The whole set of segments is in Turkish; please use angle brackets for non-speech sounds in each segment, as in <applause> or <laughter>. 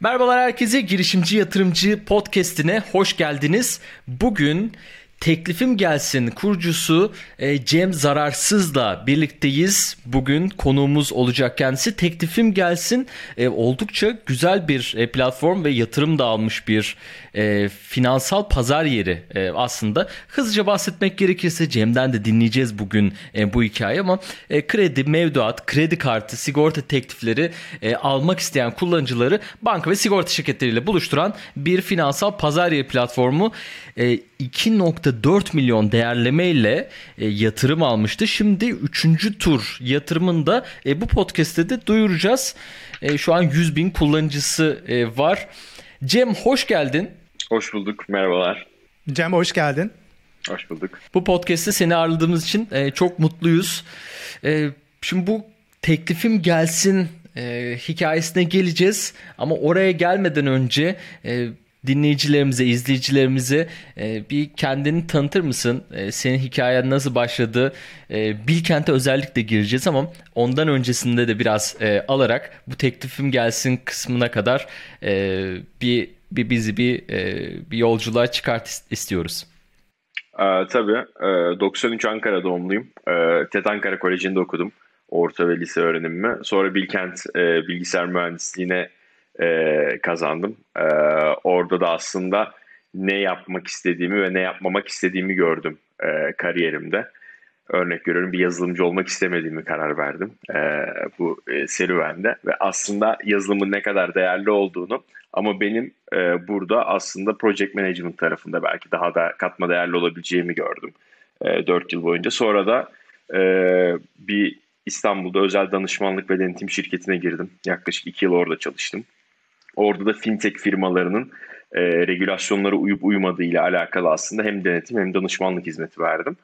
Merhabalar herkese girişimci yatırımcı podcast'ine hoş geldiniz. Bugün Teklifim Gelsin kurucusu e, Cem Zararsız'la birlikteyiz. Bugün konuğumuz olacak kendisi. Teklifim Gelsin e, oldukça güzel bir e, platform ve yatırım da almış bir finansal pazar yeri aslında. Hızlıca bahsetmek gerekirse Cem'den de dinleyeceğiz bugün bu hikaye ama kredi, mevduat, kredi kartı, sigorta teklifleri almak isteyen kullanıcıları banka ve sigorta şirketleriyle buluşturan bir finansal pazar yeri platformu. 2.4 milyon değerleme ile e, yatırım almıştı. Şimdi 3. tur yatırımında e, bu podcast'te de duyuracağız. E, şu an 100 bin kullanıcısı e, var. Cem hoş geldin. Hoş bulduk. Merhabalar. Cem hoş geldin. Hoş bulduk. Bu podcast'te seni ağırladığımız için e, çok mutluyuz. E, şimdi bu teklifim gelsin e, hikayesine geleceğiz. Ama oraya gelmeden önce... E, dinleyicilerimize, izleyicilerimize e, bir kendini tanıtır mısın? E, senin hikayen nasıl başladı? E, Bilkent'e özellikle gireceğiz ama ondan öncesinde de biraz alarak bu teklifim gelsin kısmına kadar bir, bir bizi bir bir yolculuğa çıkart istiyoruz. Ee, tabii. E, 93 Ankara doğumluyum. E, Ankara Koleji'nde okudum. Orta ve lise öğrenimimi. Sonra Bilkent e, bilgisayar mühendisliğine e, kazandım. E, orada da aslında ne yapmak istediğimi ve ne yapmamak istediğimi gördüm e, kariyerimde. Örnek veriyorum bir yazılımcı olmak istemediğimi karar verdim e, bu e, serüvende. Ve aslında yazılımın ne kadar değerli olduğunu ama benim e, burada aslında project management tarafında belki daha da katma değerli olabileceğimi gördüm. E, 4 yıl boyunca. Sonra da e, bir İstanbul'da özel danışmanlık ve denetim şirketine girdim. Yaklaşık 2 yıl orada çalıştım. Orada da fintech firmalarının e, regülasyonlara uyup uymadığı ile alakalı aslında hem denetim hem danışmanlık hizmeti verdim.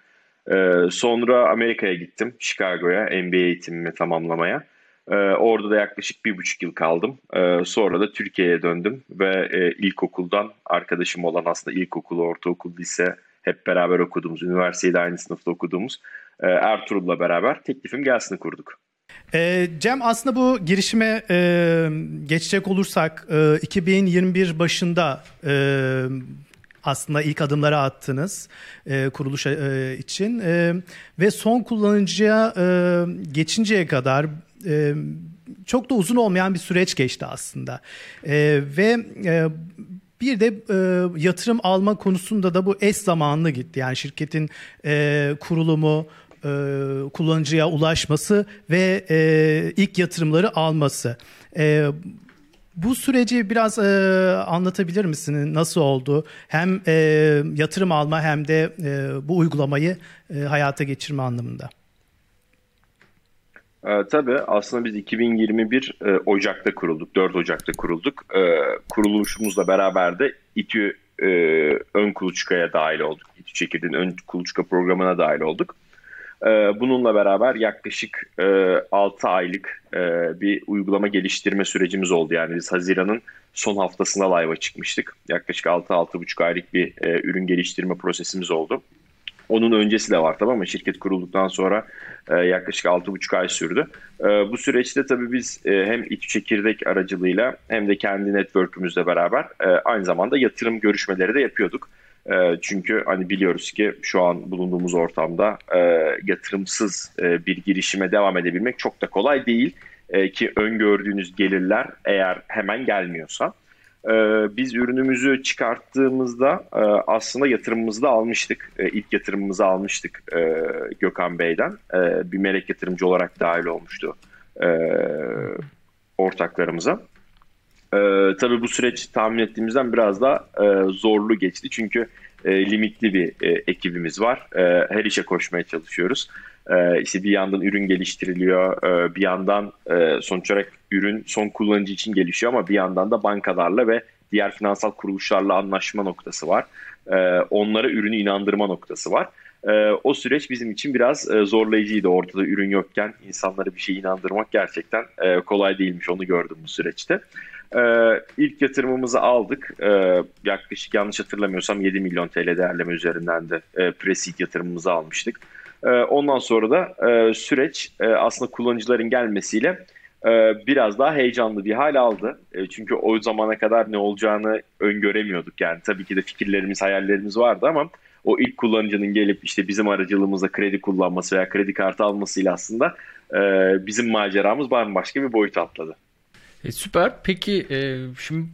E, sonra Amerika'ya gittim, Chicago'ya MBA eğitimimi tamamlamaya. E, orada da yaklaşık bir buçuk yıl kaldım. E, sonra da Türkiye'ye döndüm ve e, ilkokuldan arkadaşım olan aslında ilkokul, ortaokul, lise hep beraber okuduğumuz, üniversitede aynı sınıfta okuduğumuz e, Ertuğrul'la beraber teklifim gelsin kurduk. E, Cem aslında bu girişime e, geçecek olursak e, 2021 başında e, aslında ilk adımları attınız e, kuruluş e, için e, ve son kullanıcıya e, geçinceye kadar e, çok da uzun olmayan bir süreç geçti aslında e, ve e, bir de e, yatırım alma konusunda da bu eş zamanlı gitti. Yani şirketin e, kurulumu, kullanıcıya ulaşması ve e, ilk yatırımları alması. E, bu süreci biraz e, anlatabilir misin? Nasıl oldu? Hem e, yatırım alma hem de e, bu uygulamayı e, hayata geçirme anlamında. E, tabii aslında biz 2021 e, Ocak'ta kurulduk, 4 Ocak'ta kurulduk. E, kuruluşumuzla beraber de İTÜ e, ön kuluçkaya dahil olduk. İTÜ Çekirdeğin ön kuluçka programına dahil olduk. Ee, bununla beraber yaklaşık 6 e, aylık e, bir uygulama geliştirme sürecimiz oldu. Yani biz Haziran'ın son haftasında live'a çıkmıştık. Yaklaşık 6-6,5 aylık bir e, ürün geliştirme prosesimiz oldu. Onun öncesi de var tabii ama şirket kurulduktan sonra yaklaşık 6,5 ay sürdü. bu süreçte tabii biz hem İTÜ Çekirdek aracılığıyla hem de kendi network'ümüzle beraber aynı zamanda yatırım görüşmeleri de yapıyorduk. E, çünkü hani biliyoruz ki şu an bulunduğumuz ortamda e, yatırımsız e, bir girişime devam edebilmek çok da kolay değil. E, ki öngördüğünüz gelirler eğer hemen gelmiyorsa. E, biz ürünümüzü çıkarttığımızda e, aslında yatırımımızı da almıştık. E, ilk yatırımımızı almıştık e, Gökhan Bey'den. E, bir melek yatırımcı olarak dahil olmuştu e, ortaklarımıza. Ee, tabii bu süreç tahmin ettiğimizden biraz da e, zorlu geçti. Çünkü e, limitli bir e, ekibimiz var. E, her işe koşmaya çalışıyoruz. E, işte bir yandan ürün geliştiriliyor, e, bir yandan e, sonuç olarak ürün son kullanıcı için gelişiyor ama bir yandan da bankalarla ve diğer finansal kuruluşlarla anlaşma noktası var. E, onlara ürünü inandırma noktası var. E, o süreç bizim için biraz e, zorlayıcıydı. Ortada ürün yokken insanları bir şey inandırmak gerçekten e, kolay değilmiş. Onu gördüm bu süreçte. Ee, ilk yatırımımızı aldık. Ee, yaklaşık yanlış hatırlamıyorsam 7 milyon TL değerleme üzerinden de e, pre-seed yatırımımızı almıştık. Ee, ondan sonra da e, süreç e, aslında kullanıcıların gelmesiyle biraz daha heyecanlı bir hal aldı. çünkü o zamana kadar ne olacağını öngöremiyorduk. Yani tabii ki de fikirlerimiz, hayallerimiz vardı ama o ilk kullanıcının gelip işte bizim aracılığımızla kredi kullanması veya kredi kartı almasıyla aslında bizim maceramız bambaşka bir boyut atladı. E, süper. Peki e, şimdi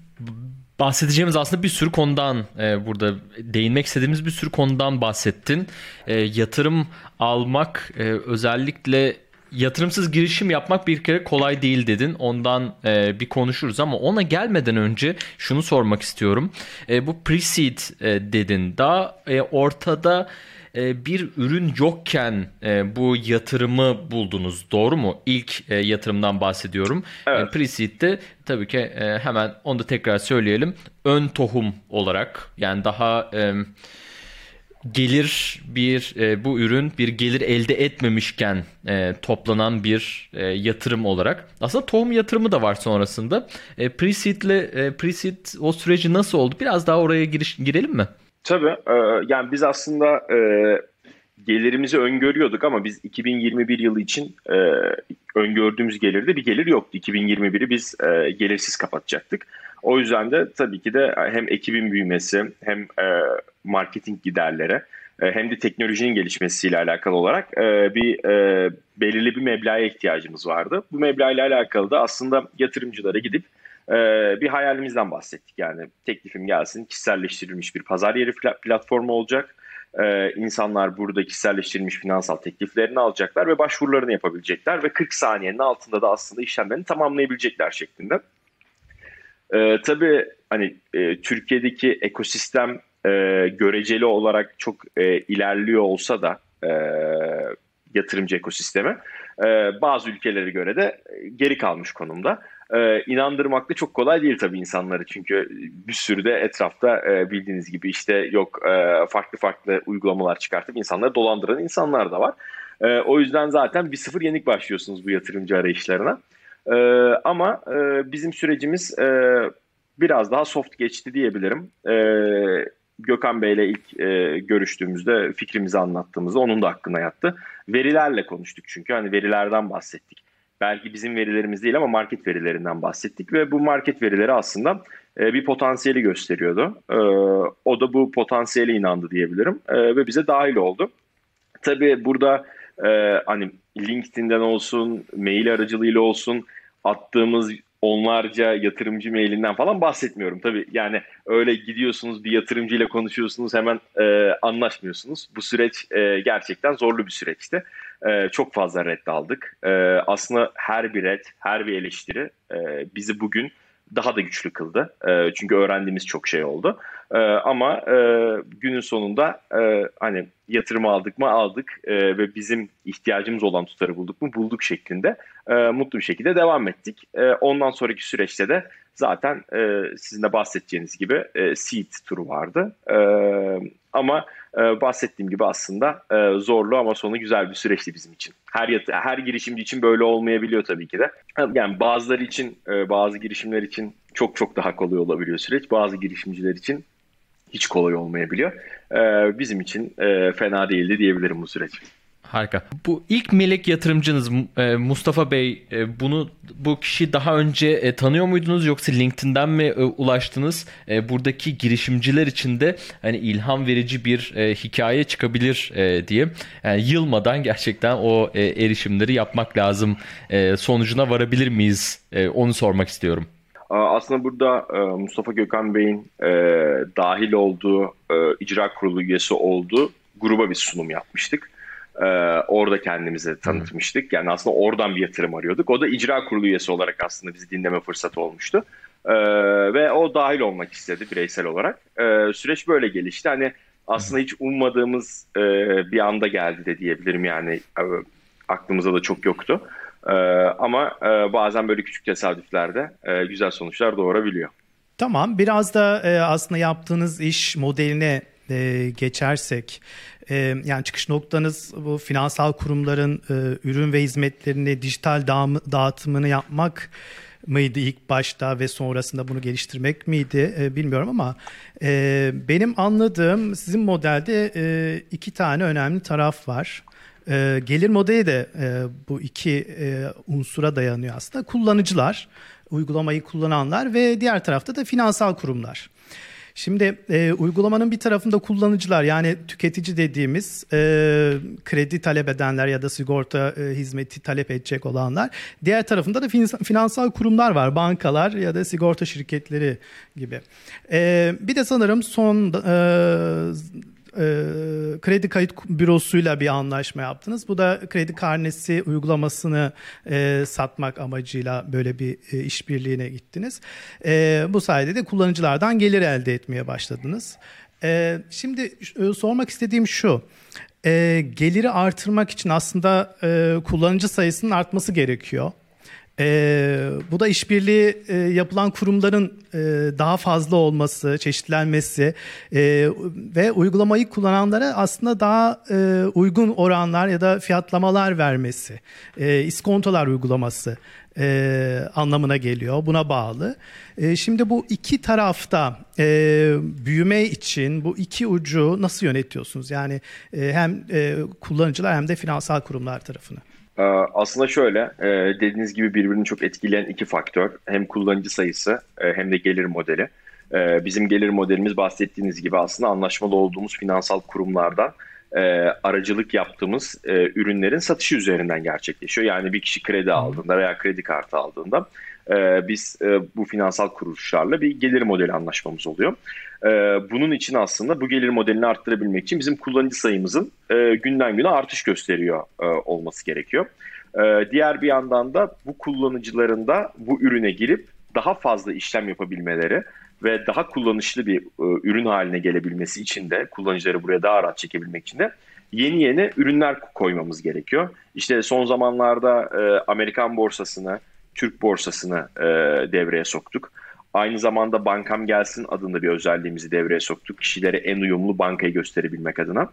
bahsedeceğimiz aslında bir sürü konudan e, burada değinmek istediğimiz bir sürü konudan bahsettin. E, yatırım almak e, özellikle yatırımsız girişim yapmak bir kere kolay değil dedin. Ondan e, bir konuşuruz ama ona gelmeden önce şunu sormak istiyorum. E, bu pre-seed e, dedin. Daha e, ortada e, bir ürün yokken e, bu yatırımı buldunuz. Doğru mu? İlk e, yatırımdan bahsediyorum. Evet. Pre-seed'de tabii ki hemen onu da tekrar söyleyelim. Ön tohum olarak yani daha gelir bir e, bu ürün bir gelir elde etmemişken e, toplanan bir e, yatırım olarak. Aslında tohum yatırımı da var sonrasında. E, pre-seed ile e, pre-seed o süreci nasıl oldu? Biraz daha oraya giriş, girelim mi? Tabii. E, yani biz aslında e, gelirimizi öngörüyorduk ama biz 2021 yılı için e, öngördüğümüz gelirde bir gelir yoktu. 2021'i biz e, gelirsiz kapatacaktık. O yüzden de tabii ki de hem ekibin büyümesi hem e, marketing giderleri e, hem de teknolojinin gelişmesiyle alakalı olarak e, bir e, belirli bir meblağa ihtiyacımız vardı. Bu meblağla alakalı da aslında yatırımcılara gidip e, bir hayalimizden bahsettik. Yani teklifim gelsin kişiselleştirilmiş bir pazar yeri platformu olacak. Ee, insanlar burada kişiselleştirilmiş finansal tekliflerini alacaklar ve başvurularını yapabilecekler ve 40 saniyenin altında da aslında işlemlerini tamamlayabilecekler şeklinde. Ee, tabii hani e, Türkiye'deki ekosistem e, göreceli olarak çok e, ilerliyor olsa da e, yatırımcı ekosistemi e, bazı ülkelere göre de geri kalmış konumda. E, inandırmak da çok kolay değil tabii insanları çünkü bir sürü de etrafta e, bildiğiniz gibi işte yok e, farklı farklı uygulamalar çıkartıp insanları dolandıran insanlar da var. E, o yüzden zaten bir sıfır yenik başlıyorsunuz bu yatırımcı arayışlarına. E, ama e, bizim sürecimiz e, biraz daha soft geçti diyebilirim. E, Gökhan Bey'le ilk e, görüştüğümüzde fikrimizi anlattığımızda onun da hakkına yattı. Verilerle konuştuk çünkü hani verilerden bahsettik. Belki bizim verilerimiz değil ama market verilerinden bahsettik ve bu market verileri aslında e, bir potansiyeli gösteriyordu. E, o da bu potansiyele inandı diyebilirim e, ve bize dahil oldu. Tabii burada e, hani LinkedIn'den olsun, mail aracılığıyla olsun attığımız onlarca yatırımcı mailinden falan bahsetmiyorum. Tabii yani öyle gidiyorsunuz bir yatırımcıyla konuşuyorsunuz hemen e, anlaşmıyorsunuz. Bu süreç e, gerçekten zorlu bir süreçti. E, çok fazla red aldık. E, aslında her bir red, her bir eleştiri e, bizi bugün daha da güçlü kıldı. E, çünkü öğrendiğimiz çok şey oldu. E, ama e, günün sonunda e, hani yatırım aldık mı aldık e, ve bizim ihtiyacımız olan tutarı bulduk mu bulduk şeklinde e, mutlu bir şekilde devam ettik. E, ondan sonraki süreçte de zaten e, sizin de bahsedeceğiniz gibi e, seed turu vardı. E, ama e, bahsettiğim gibi aslında e, zorlu ama sonu güzel bir süreçti bizim için. Her her girişimci için böyle olmayabiliyor tabii ki de. Yani bazıları için, e, bazı girişimler için çok çok daha kolay olabiliyor süreç. Bazı girişimciler için hiç kolay olmayabiliyor. E, bizim için e, fena değildi diyebilirim bu süreç. Harika. Bu ilk melek yatırımcınız e, Mustafa Bey e, bunu bu kişi daha önce e, tanıyor muydunuz yoksa LinkedIn'den mi ulaştınız? Buradaki girişimciler için de hani ilham verici bir hikaye çıkabilir diye. Yani yılmadan gerçekten o erişimleri yapmak lazım. Sonucuna varabilir miyiz? Onu sormak istiyorum. Aslında burada Mustafa Gökhan Bey'in dahil olduğu icra kurulu üyesi olduğu gruba bir sunum yapmıştık. Ee, orada kendimizi tanıtmıştık. Yani aslında oradan bir yatırım arıyorduk. O da icra kurulu üyesi olarak aslında bizi dinleme fırsatı olmuştu. Ee, ve o dahil olmak istedi bireysel olarak. Ee, süreç böyle gelişti. Hani aslında hiç ummadığımız e, bir anda geldi de diyebilirim yani. E, aklımıza da çok yoktu. E, ama e, bazen böyle küçük tesadüflerde e, güzel sonuçlar doğurabiliyor. Tamam biraz da e, aslında yaptığınız iş modeline e, geçersek e, yani çıkış noktanız bu finansal kurumların e, ürün ve hizmetlerini dijital dağ- dağıtımını yapmak mıydı ilk başta ve sonrasında bunu geliştirmek miydi e, bilmiyorum ama e, benim anladığım sizin modelde e, iki tane önemli taraf var. E, gelir modeli de e, bu iki e, unsura dayanıyor aslında. Kullanıcılar, uygulamayı kullananlar ve diğer tarafta da finansal kurumlar. Şimdi e, uygulamanın bir tarafında kullanıcılar yani tüketici dediğimiz e, kredi talep edenler ya da sigorta e, hizmeti talep edecek olanlar. Diğer tarafında da finansal kurumlar var. Bankalar ya da sigorta şirketleri gibi. E, bir de sanırım son e, kredi kayıt bürosuyla bir anlaşma yaptınız. Bu da kredi karnesi uygulamasını e, satmak amacıyla böyle bir e, işbirliğine gittiniz. E, bu sayede de kullanıcılardan gelir elde etmeye başladınız. E, şimdi e, sormak istediğim şu. E, geliri artırmak için aslında e, kullanıcı sayısının artması gerekiyor. E, bu da işbirliği e, yapılan kurumların e, daha fazla olması, çeşitlenmesi e, ve uygulamayı kullananlara aslında daha e, uygun oranlar ya da fiyatlamalar vermesi, e, iskontolar uygulaması e, anlamına geliyor. Buna bağlı. E, şimdi bu iki tarafta e, büyüme için bu iki ucu nasıl yönetiyorsunuz? Yani e, hem e, kullanıcılar hem de finansal kurumlar tarafını. Ee, aslında şöyle, e, dediğiniz gibi birbirini çok etkileyen iki faktör. Hem kullanıcı sayısı e, hem de gelir modeli. E, bizim gelir modelimiz bahsettiğiniz gibi aslında anlaşmalı olduğumuz finansal kurumlardan aracılık yaptığımız ürünlerin satışı üzerinden gerçekleşiyor. Yani bir kişi kredi aldığında veya kredi kartı aldığında biz bu finansal kuruluşlarla bir gelir modeli anlaşmamız oluyor. Bunun için aslında bu gelir modelini arttırabilmek için bizim kullanıcı sayımızın günden güne artış gösteriyor olması gerekiyor. Diğer bir yandan da bu kullanıcıların da bu ürüne girip daha fazla işlem yapabilmeleri ve daha kullanışlı bir ürün haline gelebilmesi için de kullanıcıları buraya daha rahat çekebilmek için de yeni yeni ürünler koymamız gerekiyor. İşte son zamanlarda Amerikan borsasını, Türk borsasını devreye soktuk. Aynı zamanda Bankam Gelsin adında bir özelliğimizi devreye soktuk. Kişilere en uyumlu bankayı gösterebilmek adına.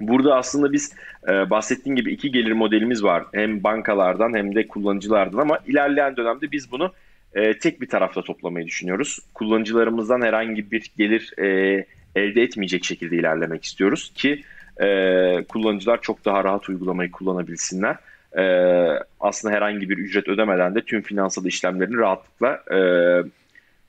Burada aslında biz e, bahsettiğim gibi iki gelir modelimiz var. Hem bankalardan hem de kullanıcılardan ama ilerleyen dönemde biz bunu e, tek bir tarafta toplamayı düşünüyoruz. Kullanıcılarımızdan herhangi bir gelir e, elde etmeyecek şekilde ilerlemek istiyoruz ki e, kullanıcılar çok daha rahat uygulamayı kullanabilsinler. E, aslında herhangi bir ücret ödemeden de tüm finansal işlemlerini rahatlıkla e,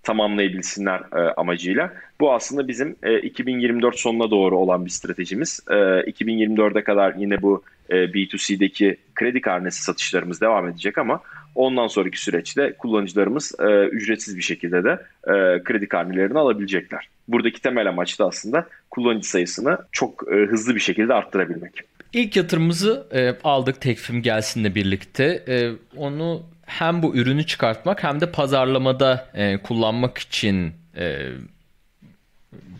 tamamlayabilsinler e, amacıyla. Bu aslında bizim e, 2024 sonuna doğru olan bir stratejimiz. E, 2024'e kadar yine bu e, B2C'deki kredi karnesi satışlarımız devam edecek ama ondan sonraki süreçte kullanıcılarımız e, ücretsiz bir şekilde de e, kredi karnelerini alabilecekler. Buradaki temel amaç da aslında kullanıcı sayısını çok e, hızlı bir şekilde arttırabilmek. İlk yatırımımızı e, aldık Tekfim gelsinle birlikte. E, onu hem bu ürünü çıkartmak hem de pazarlamada e, kullanmak için e,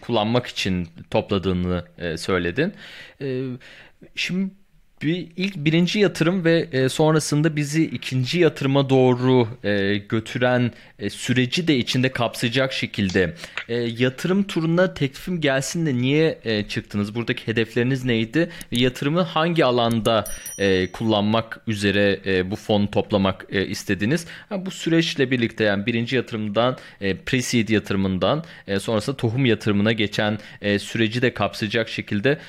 kullanmak için topladığını e, söyledin. E, şimdi bir ilk birinci yatırım ve e, sonrasında bizi ikinci yatırıma doğru e, götüren e, süreci de içinde kapsayacak şekilde yatırım turuna teklifim gelsin de niye çıktınız? Buradaki hedefleriniz neydi? Yatırımı hangi alanda kullanmak üzere bu fonu toplamak istediniz? Bu süreçle birlikte yani birinci yatırımdan e, pre-seed yatırımından sonrasında tohum yatırımına geçen süreci de kapsayacak şekilde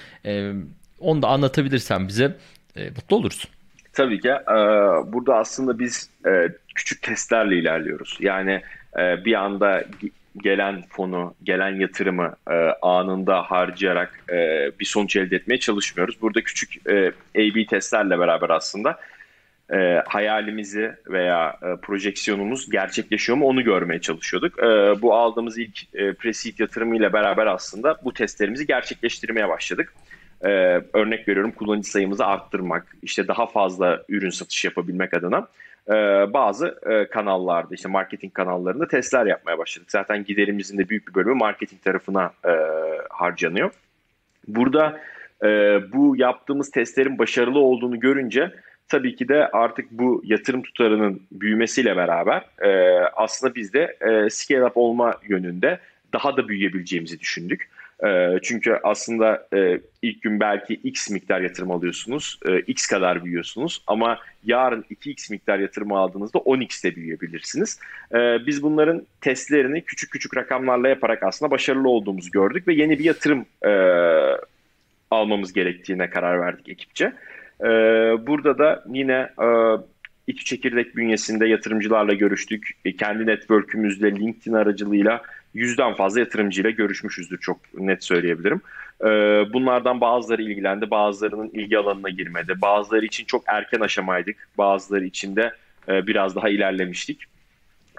onu da anlatabilirsen bize e, mutlu oluruz. Tabii ki. E, burada aslında biz e, küçük testlerle ilerliyoruz. Yani e, bir anda gelen fonu, gelen yatırımı e, anında harcayarak e, bir sonuç elde etmeye çalışmıyoruz. Burada küçük e, A-B testlerle beraber aslında e, hayalimizi veya e, projeksiyonumuz gerçekleşiyor mu onu görmeye çalışıyorduk. E, bu aldığımız ilk e, pre-seed yatırımıyla beraber aslında bu testlerimizi gerçekleştirmeye başladık e, örnek veriyorum kullanıcı sayımızı arttırmak, işte daha fazla ürün satış yapabilmek adına e, bazı e, kanallarda işte marketing kanallarında testler yapmaya başladık. Zaten giderimizin de büyük bir bölümü marketing tarafına e, harcanıyor. Burada e, bu yaptığımız testlerin başarılı olduğunu görünce tabii ki de artık bu yatırım tutarının büyümesiyle beraber e, aslında biz de e, scale up olma yönünde daha da büyüyebileceğimizi düşündük. Ee, çünkü aslında e, ilk gün belki x miktar yatırım alıyorsunuz, e, x kadar büyüyorsunuz ama yarın 2x miktar yatırım aldığınızda 10x'te büyüyebilirsiniz. Ee, biz bunların testlerini küçük küçük rakamlarla yaparak aslında başarılı olduğumuzu gördük ve yeni bir yatırım e, almamız gerektiğine karar verdik ekipçe. E, burada da yine İTÜ Çekirdek bünyesinde yatırımcılarla görüştük. E, kendi network'ümüzde LinkedIn aracılığıyla yüzden fazla yatırımcıyla görüşmüşüzdür çok net söyleyebilirim. E, bunlardan bazıları ilgilendi, bazılarının ilgi alanına girmedi. Bazıları için çok erken aşamaydık, bazıları için de e, biraz daha ilerlemiştik.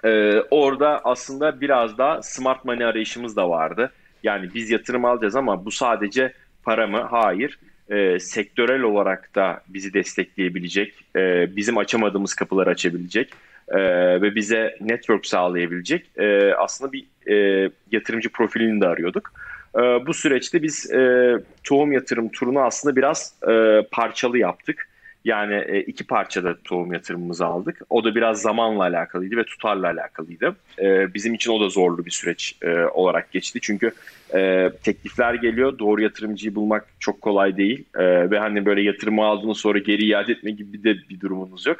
E, orada aslında biraz daha smart money arayışımız da vardı. Yani biz yatırım alacağız ama bu sadece para mı? Hayır e, sektörel olarak da bizi destekleyebilecek, e, bizim açamadığımız kapıları açabilecek e, ve bize network sağlayabilecek e, aslında bir e, yatırımcı profilini de arıyorduk. E, bu süreçte biz e, tohum yatırım turunu aslında biraz e, parçalı yaptık. Yani e, iki parçada tohum yatırımımızı aldık. O da biraz zamanla alakalıydı ve tutarla alakalıydı. E, bizim için o da zorlu bir süreç e, olarak geçti. Çünkü teklifler geliyor. Doğru yatırımcıyı bulmak çok kolay değil. Ve hani böyle yatırımı aldığınız sonra geri iade etme gibi de bir durumunuz yok.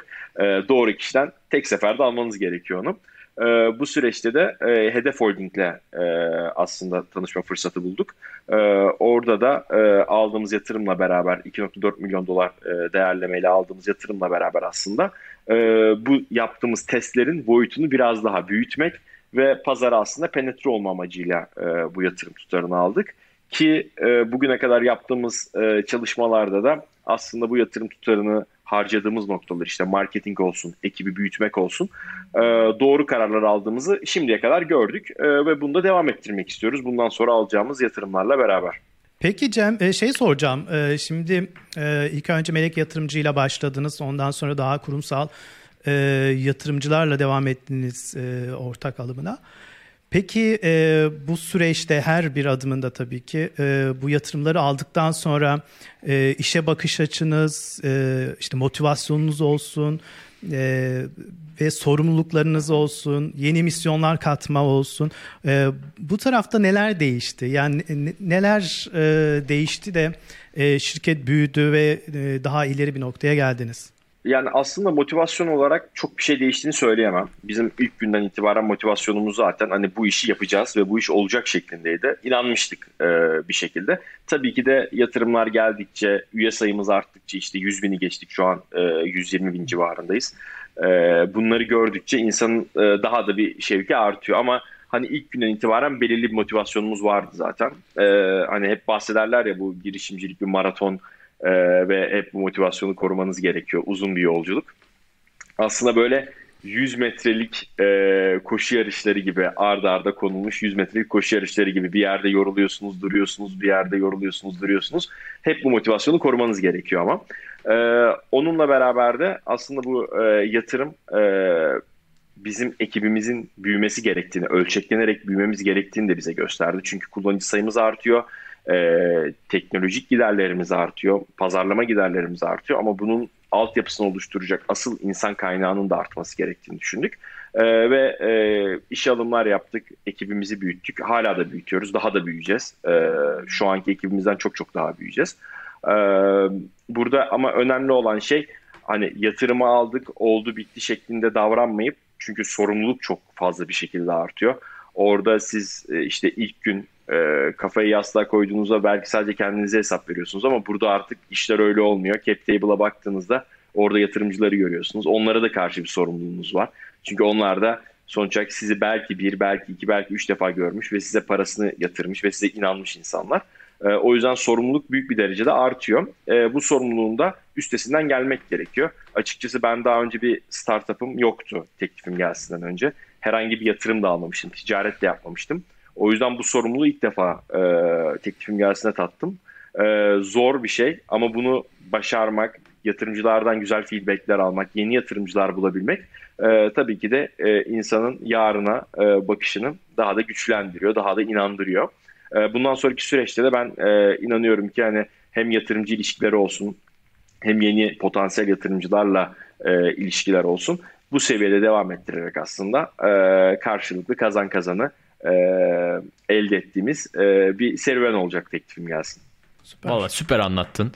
Doğru kişiden tek seferde almanız gerekiyor onu. E, bu süreçte de e, Hedef Holding'le e, aslında tanışma fırsatı bulduk. E, orada da e, aldığımız yatırımla beraber 2.4 milyon dolar e, değerlemeyle aldığımız yatırımla beraber aslında e, bu yaptığımız testlerin boyutunu biraz daha büyütmek ve pazara aslında penetre olma amacıyla e, bu yatırım tutarını aldık. Ki e, bugüne kadar yaptığımız e, çalışmalarda da aslında bu yatırım tutarını harcadığımız noktalar işte marketing olsun, ekibi büyütmek olsun e, doğru kararlar aldığımızı şimdiye kadar gördük e, ve bunu da devam ettirmek istiyoruz bundan sonra alacağımız yatırımlarla beraber. Peki Cem e, şey soracağım şimdi ilk önce melek yatırımcıyla başladınız ondan sonra daha kurumsal yatırımcılarla devam ettiniz ortak alımına. Peki e, bu süreçte her bir adımında tabii ki e, bu yatırımları aldıktan sonra e, işe bakış açınız, e, işte motivasyonunuz olsun e, ve sorumluluklarınız olsun, yeni misyonlar katma olsun. E, bu tarafta neler değişti? Yani neler e, değişti de e, şirket büyüdü ve e, daha ileri bir noktaya geldiniz? Yani aslında motivasyon olarak çok bir şey değiştiğini söyleyemem. Bizim ilk günden itibaren motivasyonumuz zaten hani bu işi yapacağız ve bu iş olacak şeklindeydi. İnanmıştık e, bir şekilde. Tabii ki de yatırımlar geldikçe, üye sayımız arttıkça işte 100 bini geçtik şu an e, 120 bin civarındayız. E, bunları gördükçe insanın e, daha da bir şevki artıyor ama hani ilk günden itibaren belirli bir motivasyonumuz vardı zaten. E, hani hep bahsederler ya bu girişimcilik bir maraton e, ve hep bu motivasyonu korumanız gerekiyor. Uzun bir yolculuk. Aslında böyle 100 metrelik e, koşu yarışları gibi arda arda konulmuş 100 metrelik koşu yarışları gibi bir yerde yoruluyorsunuz duruyorsunuz bir yerde yoruluyorsunuz duruyorsunuz. Hep bu motivasyonu korumanız gerekiyor ama. E, onunla beraber de aslında bu e, yatırım e, bizim ekibimizin büyümesi gerektiğini, ölçeklenerek büyümemiz gerektiğini de bize gösterdi. Çünkü kullanıcı sayımız artıyor e, teknolojik giderlerimiz artıyor, pazarlama giderlerimiz artıyor ama bunun altyapısını oluşturacak asıl insan kaynağının da artması gerektiğini düşündük. E, ve e, iş alımlar yaptık, ekibimizi büyüttük. Hala da büyütüyoruz, daha da büyüyeceğiz. E, şu anki ekibimizden çok çok daha büyüyeceğiz. E, burada ama önemli olan şey hani yatırımı aldık, oldu bitti şeklinde davranmayıp çünkü sorumluluk çok fazla bir şekilde artıyor. Orada siz e, işte ilk gün e, kafayı yastığa koyduğunuzda belki sadece kendinize hesap veriyorsunuz ama burada artık işler öyle olmuyor. Cap table'a baktığınızda orada yatırımcıları görüyorsunuz. Onlara da karşı bir sorumluluğunuz var. Çünkü onlar da sonuç olarak sizi belki bir, belki iki, belki üç defa görmüş ve size parasını yatırmış ve size inanmış insanlar. E, o yüzden sorumluluk büyük bir derecede artıyor. E, bu sorumluluğun da üstesinden gelmek gerekiyor. Açıkçası ben daha önce bir startup'ım yoktu teklifim gelsinden önce. Herhangi bir yatırım da almamıştım, ticaret de yapmamıştım. O yüzden bu sorumluluğu ilk defa e, teklifim gelsine tattım. E, zor bir şey ama bunu başarmak, yatırımcılardan güzel feedbackler almak, yeni yatırımcılar bulabilmek e, tabii ki de e, insanın yarına e, bakışını daha da güçlendiriyor, daha da inandırıyor. E, bundan sonraki süreçte de ben e, inanıyorum ki hani hem yatırımcı ilişkileri olsun, hem yeni potansiyel yatırımcılarla e, ilişkiler olsun. Bu seviyede devam ettirerek aslında e, karşılıklı kazan kazanı e, elde ettiğimiz e, bir serüven olacak teklifim gelsin. Süper. Valla süper anlattın.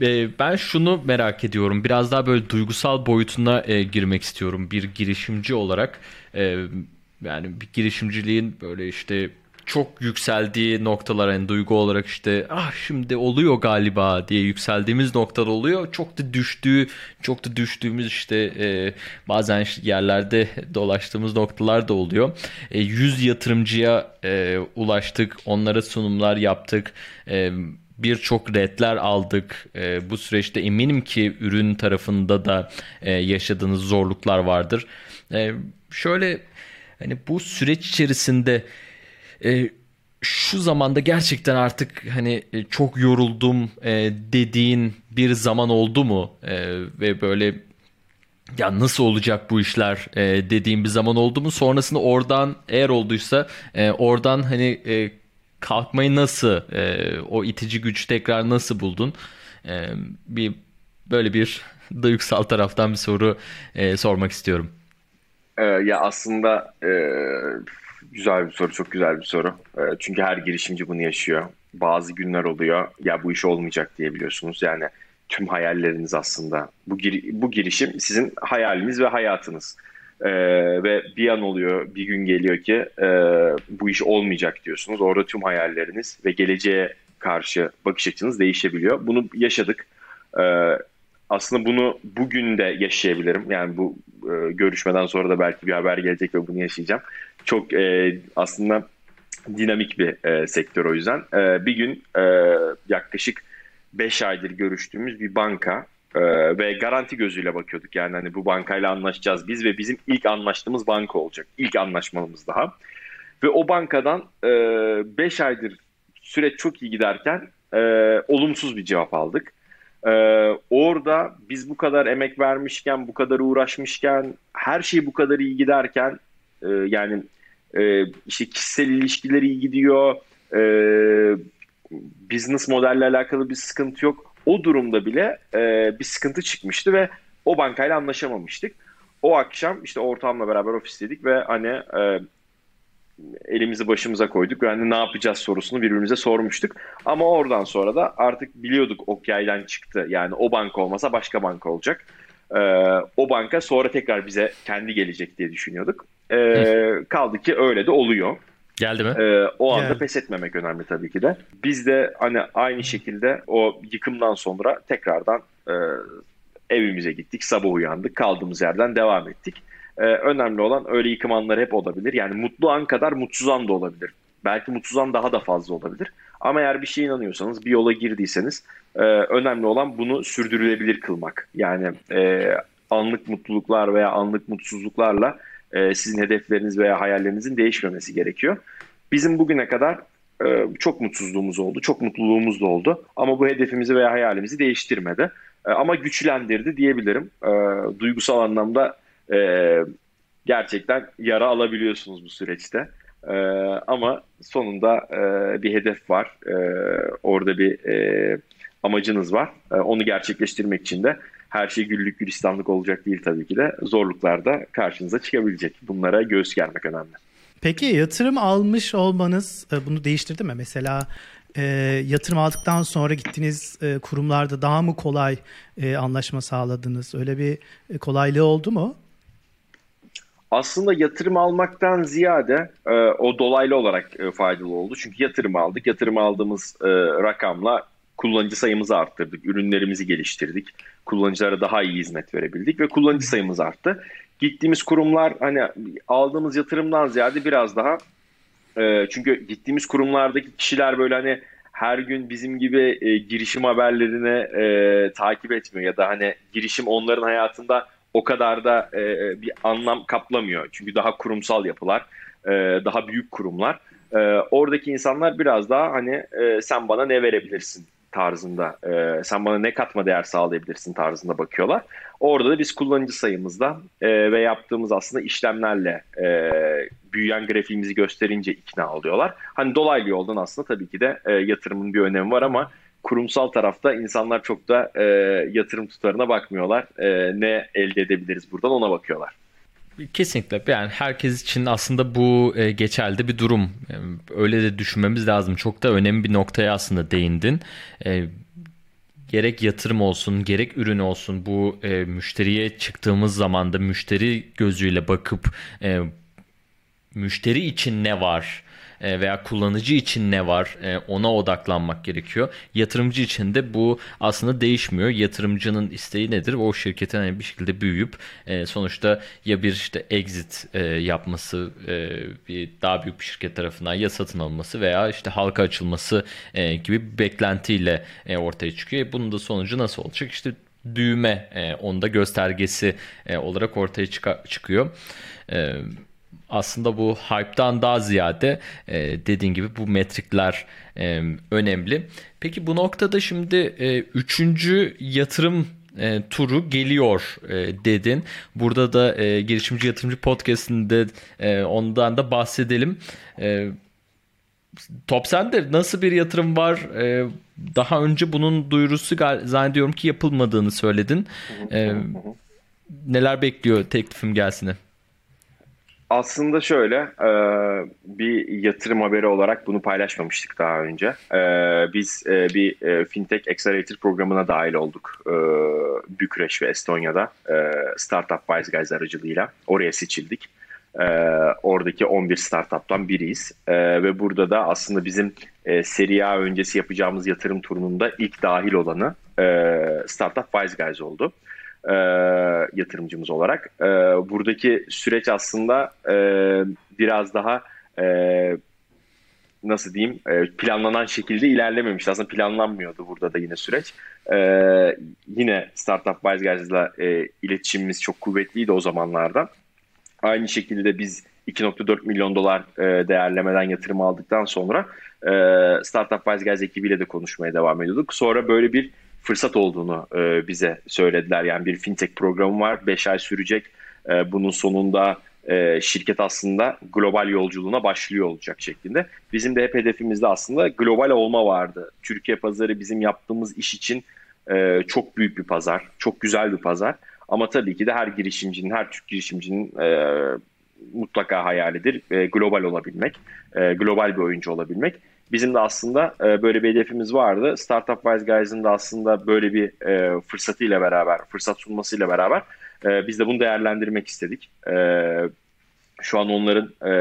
E, ben şunu merak ediyorum. Biraz daha böyle duygusal boyutuna e, girmek istiyorum bir girişimci olarak. E, yani bir girişimciliğin böyle işte çok yükseldiği noktalar hani duygu olarak işte ah şimdi oluyor galiba diye yükseldiğimiz noktalar oluyor. Çok da düştüğü, çok da düştüğümüz işte e, bazen yerlerde dolaştığımız noktalar da oluyor. E, 100 yatırımcıya e, ulaştık, onlara sunumlar yaptık. E, birçok redler aldık. E, bu süreçte eminim ki ürün tarafında da e, yaşadığınız zorluklar vardır. E, şöyle hani bu süreç içerisinde e, şu zamanda gerçekten artık hani e, çok yoruldum e, dediğin bir zaman oldu mu? E, ve böyle ya nasıl olacak bu işler? e, dediğim bir zaman oldu mu? Sonrasında oradan eğer olduysa e, oradan hani e, kalkmayı nasıl e, o itici güç tekrar nasıl buldun? E, bir böyle bir <laughs> duygusal taraftan bir soru e, sormak istiyorum. Ee, ya aslında e, güzel bir soru, çok güzel bir soru. E, çünkü her girişimci bunu yaşıyor. Bazı günler oluyor, ya bu iş olmayacak diyebiliyorsunuz. Yani tüm hayalleriniz aslında. Bu, gir bu girişim sizin hayaliniz ve hayatınız. E, ve bir an oluyor, bir gün geliyor ki e, bu iş olmayacak diyorsunuz. Orada tüm hayalleriniz ve geleceğe karşı bakış açınız değişebiliyor. Bunu yaşadık. E, aslında bunu bugün de yaşayabilirim. Yani bu e, görüşmeden sonra da belki bir haber gelecek ve bunu yaşayacağım. Çok e, aslında dinamik bir e, sektör o yüzden. E, bir gün e, yaklaşık 5 aydır görüştüğümüz bir banka e, ve garanti gözüyle bakıyorduk. Yani hani bu bankayla anlaşacağız biz ve bizim ilk anlaştığımız banka olacak. İlk anlaşmamız daha. Ve o bankadan 5 e, aydır süreç çok iyi giderken e, olumsuz bir cevap aldık. Ee, orada biz bu kadar emek vermişken, bu kadar uğraşmışken, her şey bu kadar iyi giderken e, yani e, işte kişisel ilişkiler iyi gidiyor, e, business modelle alakalı bir sıkıntı yok. O durumda bile e, bir sıkıntı çıkmıştı ve o bankayla anlaşamamıştık. O akşam işte ortamla beraber ofisteydik ve hani e, elimizi başımıza koyduk. Yani ne yapacağız sorusunu birbirimize sormuştuk. Ama oradan sonra da artık biliyorduk ok yaydan çıktı. Yani o banka olmasa başka banka olacak. Ee, o banka sonra tekrar bize kendi gelecek diye düşünüyorduk. Ee, kaldı ki öyle de oluyor. Geldi mi? Ee, o anda yani. pes etmemek önemli tabii ki de. Biz de hani aynı şekilde o yıkımdan sonra tekrardan e, evimize gittik. Sabah uyandık. Kaldığımız yerden devam ettik. Ee, önemli olan öyle yıkım anları hep olabilir. Yani mutlu an kadar mutsuz an da olabilir. Belki mutsuz an daha da fazla olabilir. Ama eğer bir şeye inanıyorsanız, bir yola girdiyseniz e, önemli olan bunu sürdürülebilir kılmak. Yani e, anlık mutluluklar veya anlık mutsuzluklarla e, sizin hedefleriniz veya hayallerinizin değişmemesi gerekiyor. Bizim bugüne kadar e, çok mutsuzluğumuz oldu, çok mutluluğumuz da oldu. Ama bu hedefimizi veya hayalimizi değiştirmedi. E, ama güçlendirdi diyebilirim. E, duygusal anlamda e, gerçekten yara alabiliyorsunuz bu süreçte. E, ama sonunda e, bir hedef var. E, orada bir e, amacınız var. E, onu gerçekleştirmek için de her şey güllük gülistanlık olacak değil tabii ki de. Zorluklar da karşınıza çıkabilecek. Bunlara göğüs germek önemli. Peki yatırım almış olmanız e, bunu değiştirdi mi? Mesela e, yatırım aldıktan sonra gittiğiniz e, kurumlarda daha mı kolay e, anlaşma sağladınız? Öyle bir e, kolaylığı oldu mu? Aslında yatırım almaktan ziyade e, o dolaylı olarak e, faydalı oldu. Çünkü yatırım aldık. Yatırım aldığımız e, rakamla kullanıcı sayımızı arttırdık. Ürünlerimizi geliştirdik. Kullanıcılara daha iyi hizmet verebildik ve kullanıcı sayımız arttı. Gittiğimiz kurumlar hani aldığımız yatırımdan ziyade biraz daha e, çünkü gittiğimiz kurumlardaki kişiler böyle hani her gün bizim gibi e, girişim haberlerini e, takip etmiyor ya da hani girişim onların hayatında o kadar da e, bir anlam kaplamıyor. Çünkü daha kurumsal yapılar, e, daha büyük kurumlar. E, oradaki insanlar biraz daha hani e, sen bana ne verebilirsin tarzında, e, sen bana ne katma değer sağlayabilirsin tarzında bakıyorlar. Orada da biz kullanıcı sayımızda e, ve yaptığımız aslında işlemlerle e, büyüyen grafiğimizi gösterince ikna oluyorlar. Hani dolaylı yoldan aslında tabii ki de e, yatırımın bir önemi var ama kurumsal tarafta insanlar çok da e, yatırım tutarına bakmıyorlar. E, ne elde edebiliriz buradan ona bakıyorlar. Kesinlikle yani herkes için aslında bu e, geçerli bir durum. Yani öyle de düşünmemiz lazım. Çok da önemli bir noktaya aslında değindin. E, gerek yatırım olsun gerek ürün olsun bu e, müşteriye çıktığımız zaman da müşteri gözüyle bakıp e, müşteri için ne var e, veya kullanıcı için ne var e, ona odaklanmak gerekiyor. Yatırımcı için de bu aslında değişmiyor. Yatırımcının isteği nedir? O şirketin hani bir şekilde büyüyüp e, sonuçta ya bir işte exit yapması bir daha büyük bir şirket tarafından ya satın alınması veya işte halka açılması gibi bir beklentiyle ortaya çıkıyor. Bunun da sonucu nasıl olacak? İşte büyüme e, onda göstergesi e, olarak ortaya çıkıyor. E, aslında bu hype'dan daha ziyade e, dediğin gibi bu metrikler e, önemli. Peki bu noktada şimdi e, üçüncü yatırım e, turu geliyor e, dedin. Burada da e, girişimci yatırımcı podcastinde e, ondan da bahsedelim. E, Top sende nasıl bir yatırım var? E, daha önce bunun duyurusu zannediyorum ki yapılmadığını söyledin. E, neler bekliyor teklifim gelsine? Aslında şöyle e, bir yatırım haberi olarak bunu paylaşmamıştık daha önce. E, biz e, bir fintech accelerator programına dahil olduk Bükreş ve Estonya'da Startup Wise Guys aracılığıyla. Oraya seçildik. Oradaki 11 startuptan biriyiz. Ve burada da aslında bizim seri A öncesi yapacağımız yatırım turununda ilk dahil olanı Startup Wise Guys oldu e, yatırımcımız olarak. E, buradaki süreç aslında e, biraz daha e, nasıl diyeyim e, planlanan şekilde ilerlememişti. Aslında planlanmıyordu burada da yine süreç. E, yine Startup Wise Guys'la e, iletişimimiz çok kuvvetliydi o zamanlarda. Aynı şekilde biz 2.4 milyon dolar e, değerlemeden yatırım aldıktan sonra e, Startup Wise Guys ekibiyle de konuşmaya devam ediyorduk. Sonra böyle bir fırsat olduğunu e, bize söylediler. Yani bir fintech programı var. 5 ay sürecek. E, bunun sonunda e, şirket aslında global yolculuğuna başlıyor olacak şeklinde. Bizim de hep hedefimizde aslında global olma vardı. Türkiye pazarı bizim yaptığımız iş için e, çok büyük bir pazar. Çok güzel bir pazar. Ama tabii ki de her girişimcinin, her Türk girişimcinin e, mutlaka hayalidir. E, global olabilmek, e, global bir oyuncu olabilmek. Bizim de aslında e, böyle bir hedefimiz vardı. Startup Wise Guys'ın da aslında böyle bir e, fırsatıyla beraber, fırsat sunmasıyla beraber e, biz de bunu değerlendirmek istedik. E, şu an onların e,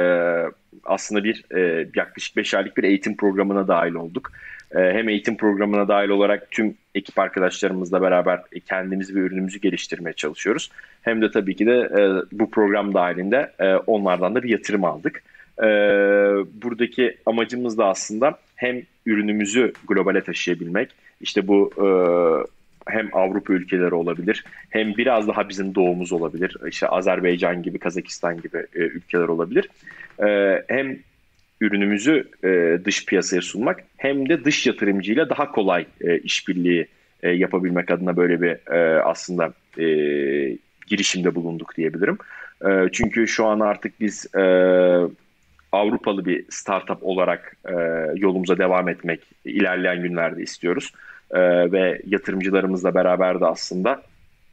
aslında bir e, yaklaşık 5 aylık bir eğitim programına dahil olduk. E, hem eğitim programına dahil olarak tüm ekip arkadaşlarımızla beraber kendimizi ve ürünümüzü geliştirmeye çalışıyoruz. Hem de tabii ki de e, bu program dahilinde e, onlardan da bir yatırım aldık. E, buradaki amacımız da aslında hem ürünümüzü globale taşıyabilmek, işte bu e, hem Avrupa ülkeleri olabilir, hem biraz daha bizim doğumuz olabilir. İşte Azerbaycan gibi, Kazakistan gibi e, ülkeler olabilir. E, hem ürünümüzü e, dış piyasaya sunmak, hem de dış yatırımcıyla daha kolay e, işbirliği e, yapabilmek adına böyle bir e, aslında e, girişimde bulunduk diyebilirim. E, çünkü şu an artık biz e, Avrupalı bir startup olarak e, yolumuza devam etmek ilerleyen günlerde istiyoruz. E, ve yatırımcılarımızla beraber de aslında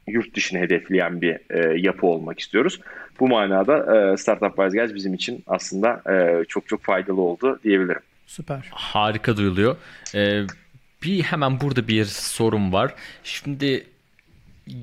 yurt dışını hedefleyen bir e, yapı olmak istiyoruz. Bu manada e, Startup Wise Guys bizim için aslında e, çok çok faydalı oldu diyebilirim. Süper. Harika duyuluyor. Ee, bir hemen burada bir sorun var. Şimdi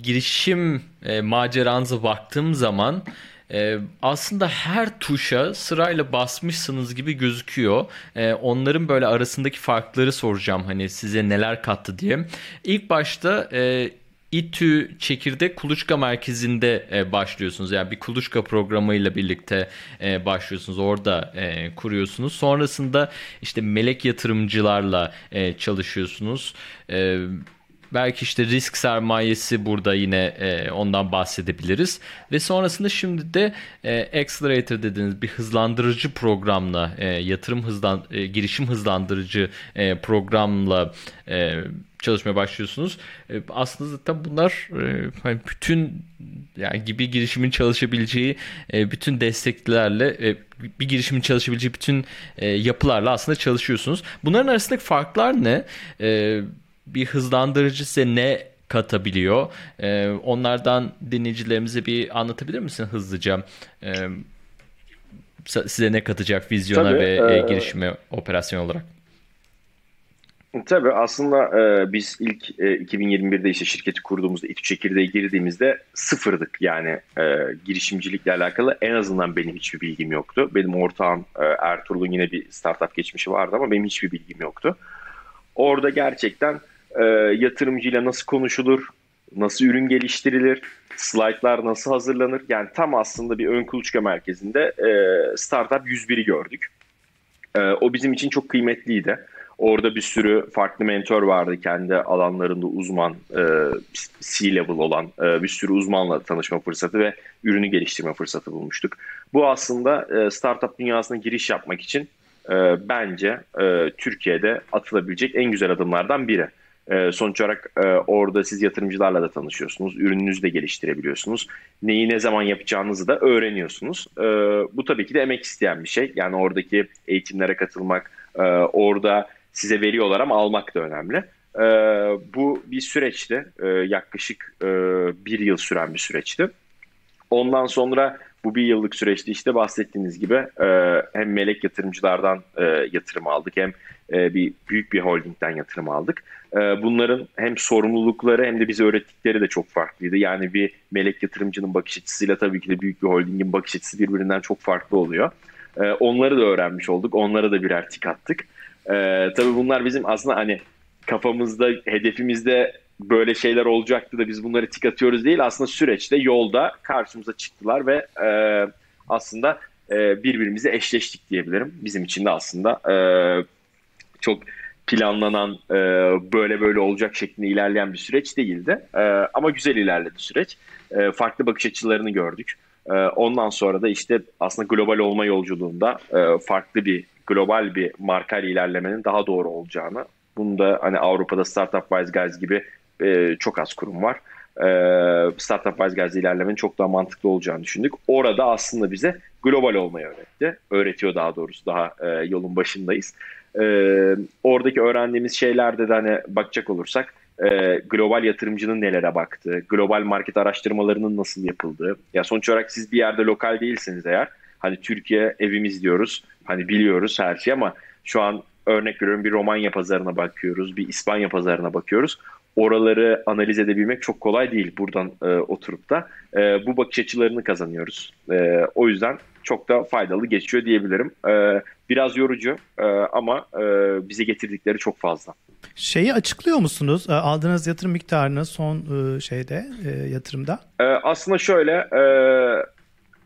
girişim e, maceranıza baktığım zaman ee, aslında her tuşa sırayla basmışsınız gibi gözüküyor. Ee, onların böyle arasındaki farkları soracağım hani size neler kattı diye. İlk başta e, İTÜ Çekirdek Kuluçka Merkezi'nde e, başlıyorsunuz. Yani bir kuluçka programıyla birlikte e, başlıyorsunuz. Orada e, kuruyorsunuz. Sonrasında işte melek yatırımcılarla e, çalışıyorsunuz. E, Belki işte risk sermayesi burada yine e, ondan bahsedebiliriz. Ve sonrasında şimdi de e, Accelerator dediğiniz bir hızlandırıcı programla e, yatırım hızlan e, girişim hızlandırıcı e, programla e, çalışmaya başlıyorsunuz. E, aslında zaten bunlar e, hani bütün yani gibi girişimin çalışabileceği e, bütün desteklerle e, bir girişimin çalışabileceği bütün e, yapılarla aslında çalışıyorsunuz. Bunların arasındaki farklar ne? E, bir hızlandırıcı size ne katabiliyor? Ee, onlardan dinleyicilerimize bir anlatabilir misin hızlıca? Ee, size ne katacak vizyona Tabii, ve e, girişime operasyon olarak? Tabii aslında e, biz ilk e, 2021'de işte şirketi kurduğumuzda, İTÜ çekirdeğe girdiğimizde sıfırdık. Yani e, girişimcilikle alakalı en azından benim hiçbir bilgim yoktu. Benim ortağım e, Ertuğrul'un yine bir startup geçmişi vardı ama benim hiçbir bilgim yoktu. Orada gerçekten e, yatırımcıyla nasıl konuşulur, nasıl ürün geliştirilir, slaytlar nasıl hazırlanır. Yani tam aslında bir ön kuluçka merkezinde e, Startup 101'i gördük. E, o bizim için çok kıymetliydi. Orada bir sürü farklı mentor vardı kendi alanlarında uzman, e, C-level olan e, bir sürü uzmanla tanışma fırsatı ve ürünü geliştirme fırsatı bulmuştuk. Bu aslında e, startup dünyasına giriş yapmak için e, bence e, Türkiye'de atılabilecek en güzel adımlardan biri. E, sonuç olarak e, orada siz yatırımcılarla da tanışıyorsunuz, ürününüzü de geliştirebiliyorsunuz. Neyi ne zaman yapacağınızı da öğreniyorsunuz. E, bu tabii ki de emek isteyen bir şey. Yani oradaki eğitimlere katılmak, e, orada size veriyorlar ama almak da önemli. E, bu bir süreçti. Yaklaşık e, bir yıl süren bir süreçti. Ondan sonra bu bir yıllık süreçte işte bahsettiğiniz gibi hem melek yatırımcılardan yatırım aldık hem e, bir büyük bir holdingden yatırım aldık. E, bunların hem sorumlulukları hem de bize öğrettikleri de çok farklıydı. Yani bir melek yatırımcının bakış açısıyla tabii ki de büyük bir holdingin bakış açısı birbirinden çok farklı oluyor. E, onları da öğrenmiş olduk. Onlara da birer tik attık. E, tabii bunlar bizim aslında hani kafamızda, hedefimizde böyle şeyler olacaktı da biz bunları tik atıyoruz değil. Aslında süreçte yolda karşımıza çıktılar ve aslında birbirimize eşleştik diyebilirim. Bizim için de aslında e, çok planlanan e, böyle böyle olacak şeklinde ilerleyen bir süreç değildi. E, ama güzel ilerledi süreç. E, farklı bakış açılarını gördük. E, ondan sonra da işte aslında global olma yolculuğunda e, farklı bir global bir markayla ilerlemenin daha doğru olacağını bunu da hani Avrupa'da Startup Wise Guys gibi e, çok az kurum var. E, Startup Wise Guys ilerlemenin çok daha mantıklı olacağını düşündük. Orada aslında bize global olmayı öğretti. Öğretiyor daha doğrusu daha e, yolun başındayız. E, oradaki öğrendiğimiz şeylerde de hani bakacak olursak e, global yatırımcının nelere baktığı, global market araştırmalarının nasıl yapıldığı. Ya sonuç olarak siz bir yerde lokal değilsiniz eğer. Hani Türkiye evimiz diyoruz. Hani biliyoruz her şeyi ama şu an örnek veriyorum bir Romanya pazarına bakıyoruz, bir İspanya pazarına bakıyoruz. Oraları analiz edebilmek çok kolay değil buradan e, oturup da. E, bu bakış açılarını kazanıyoruz. E, o yüzden çok da faydalı geçiyor diyebilirim. E, biraz yorucu e, ama e, bize getirdikleri çok fazla. Şeyi açıklıyor musunuz? E, aldığınız yatırım miktarını son e, şeyde e, yatırımda? E, aslında şöyle e,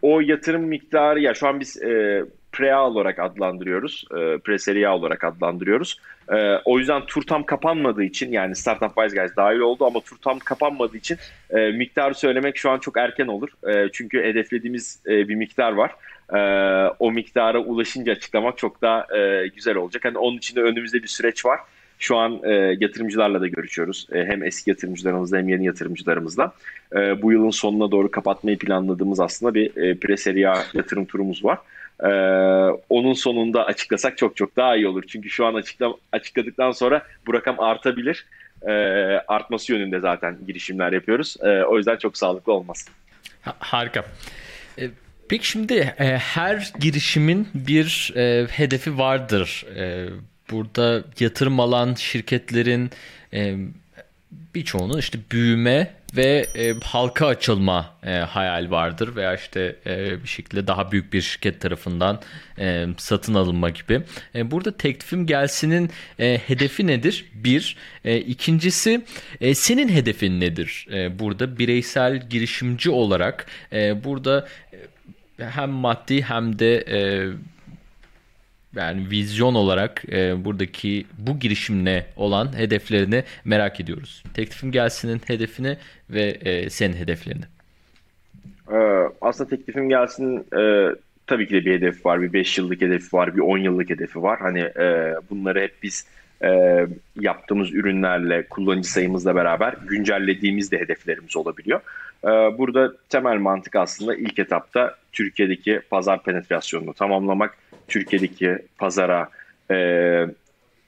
o yatırım miktarı ya şu an biz e, pre olarak adlandırıyoruz. E, pre olarak adlandırıyoruz. E, o yüzden tur tam kapanmadığı için yani Startup Wise Guys dahil oldu ama tur tam kapanmadığı için e, miktarı söylemek şu an çok erken olur. E, çünkü hedeflediğimiz e, bir miktar var. E, o miktara ulaşınca açıklamak çok daha e, güzel olacak. Hani onun için de önümüzde bir süreç var. Şu an e, yatırımcılarla da görüşüyoruz. E, hem eski yatırımcılarımızla hem yeni yatırımcılarımızla. E, bu yılın sonuna doğru kapatmayı planladığımız aslında bir e, pre yatırım turumuz var. Ee, onun sonunda açıklasak çok çok daha iyi olur. Çünkü şu an açıkla, açıkladıktan sonra bu rakam artabilir. Ee, artması yönünde zaten girişimler yapıyoruz. Ee, o yüzden çok sağlıklı olmaz. Ha, harika. Peki şimdi e, her girişimin bir e, hedefi vardır. E, burada yatırım alan şirketlerin e, birçoğunun işte büyüme ve e, halka açılma e, hayal vardır veya işte e, bir şekilde daha büyük bir şirket tarafından e, satın alınma gibi. E, burada teklifim gelsinin e, hedefi nedir? Bir. E, ikincisi e, senin hedefin nedir? E, burada bireysel girişimci olarak e, burada e, hem maddi hem de e, yani vizyon olarak e, buradaki bu girişimle olan hedeflerini merak ediyoruz. Teklifim gelsinin hedefini ve e, senin hedeflerini. Ee, aslında teklifim gelsin e, tabii ki de bir hedef var. Bir 5 yıllık hedefi var, bir 10 yıllık hedefi var. Hani e, bunları hep biz e, yaptığımız ürünlerle, kullanıcı sayımızla beraber güncellediğimiz de hedeflerimiz olabiliyor. E, burada temel mantık aslında ilk etapta Türkiye'deki pazar penetrasyonunu tamamlamak Türkiye'deki pazara e,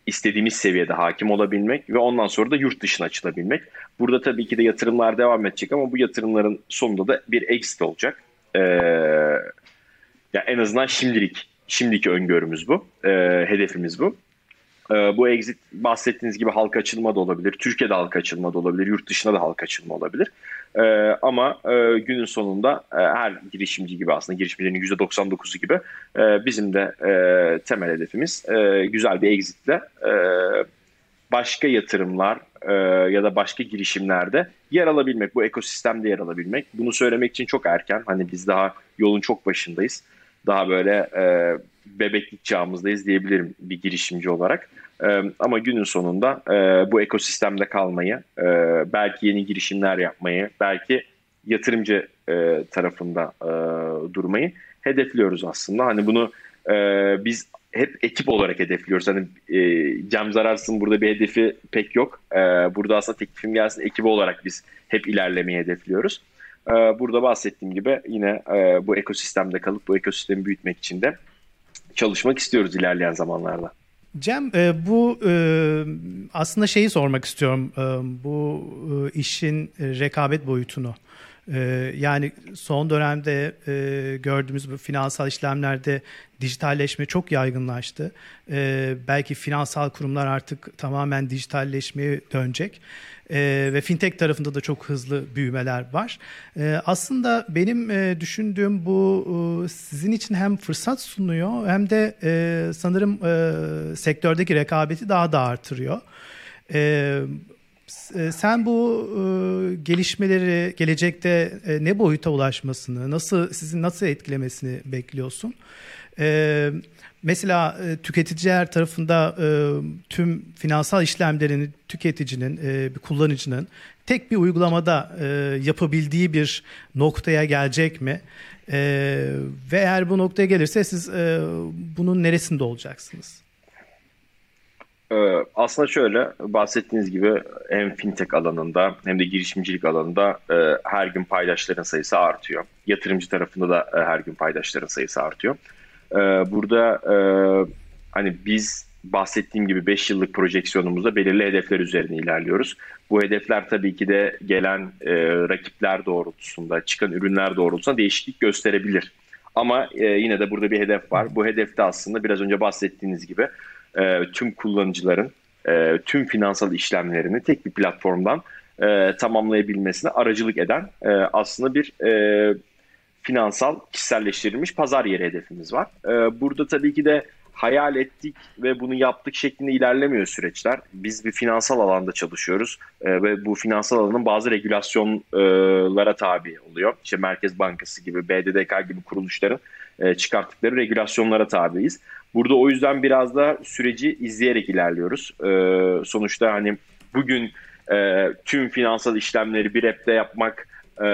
istediğimiz seviyede hakim olabilmek ve ondan sonra da yurt dışına açılabilmek. Burada tabii ki de yatırımlar devam edecek ama bu yatırımların sonunda da bir exit olacak. Ee, ya en azından şimdilik şimdiki öngörümüz bu, e, hedefimiz bu. e, bu exit bahsettiğiniz gibi halka açılma da olabilir. Türkiye'de halka açılma da olabilir. Yurt dışında da halka açılma olabilir. E, ama e, günün sonunda e, her girişimci gibi aslında girişimcilerin %99'u gibi e, bizim de e, temel hedefimiz e, güzel bir exitle e, başka yatırımlar e, ya da başka girişimlerde yer alabilmek, bu ekosistemde yer alabilmek. Bunu söylemek için çok erken. Hani biz daha yolun çok başındayız. Daha böyle e, bebeklik çağımızdayız diyebilirim bir girişimci olarak. E, ama günün sonunda e, bu ekosistemde kalmayı, e, belki yeni girişimler yapmayı, belki yatırımcı e, tarafında durmayı hedefliyoruz aslında. Hani bunu biz hep ekip olarak hedefliyoruz. Hani Cem Zararsın burada bir hedefi pek yok. Burada aslında teklifim gelsin ekibi olarak biz hep ilerlemeyi hedefliyoruz. Burada bahsettiğim gibi yine bu ekosistemde kalıp bu ekosistemi büyütmek için de çalışmak istiyoruz ilerleyen zamanlarda. Cem e, bu e, aslında şeyi sormak istiyorum e, bu işin rekabet boyutunu. E, yani son dönemde e, gördüğümüz bu finansal işlemlerde dijitalleşme çok yaygınlaştı. E, belki finansal kurumlar artık tamamen dijitalleşmeye dönecek. E, ve fintech tarafında da çok hızlı büyümeler var. E, aslında benim e, düşündüğüm bu e, sizin için hem fırsat sunuyor hem de e, sanırım e, sektördeki rekabeti daha da artırıyor. E, sen bu e, gelişmeleri gelecekte e, ne boyuta ulaşmasını, nasıl sizin nasıl etkilemesini bekliyorsun? E, mesela e, tüketiciler tarafında e, tüm finansal işlemlerini tüketicinin, e, bir kullanıcının tek bir uygulamada e, yapabildiği bir noktaya gelecek mi? E, ve eğer bu noktaya gelirse siz e, bunun neresinde olacaksınız? Ee, aslında şöyle bahsettiğiniz gibi hem fintech alanında hem de girişimcilik alanında e, her gün paydaşların sayısı artıyor. Yatırımcı tarafında da e, her gün paydaşların sayısı artıyor. E, burada hani biz bahsettiğim gibi 5 yıllık projeksiyonumuzda belirli hedefler üzerine ilerliyoruz. Bu hedefler tabii ki de gelen rakipler doğrultusunda, çıkan ürünler doğrultusunda değişiklik gösterebilir. Ama yine de burada bir hedef var. Bu hedefte aslında biraz önce bahsettiğiniz gibi e, tüm kullanıcıların e, tüm finansal işlemlerini tek bir platformdan e, tamamlayabilmesine aracılık eden e, aslında bir e, finansal kişiselleştirilmiş pazar yeri hedefimiz var. E, burada tabii ki de hayal ettik ve bunu yaptık şeklinde ilerlemiyor süreçler. Biz bir finansal alanda çalışıyoruz e, ve bu finansal alanın bazı regülasyonlara tabi oluyor. İşte Merkez Bankası gibi, BDDK gibi kuruluşların e, çıkarttıkları regülasyonlara tabiiz. Burada o yüzden biraz da süreci izleyerek ilerliyoruz. E, sonuçta hani bugün e, tüm finansal işlemleri bir app'te yapmak e,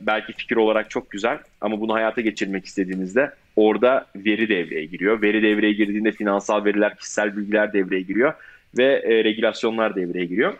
belki fikir olarak çok güzel ama bunu hayata geçirmek istediğinizde orada veri devreye giriyor. Veri devreye girdiğinde finansal veriler, kişisel bilgiler devreye giriyor ve e, regülasyonlar devreye giriyor.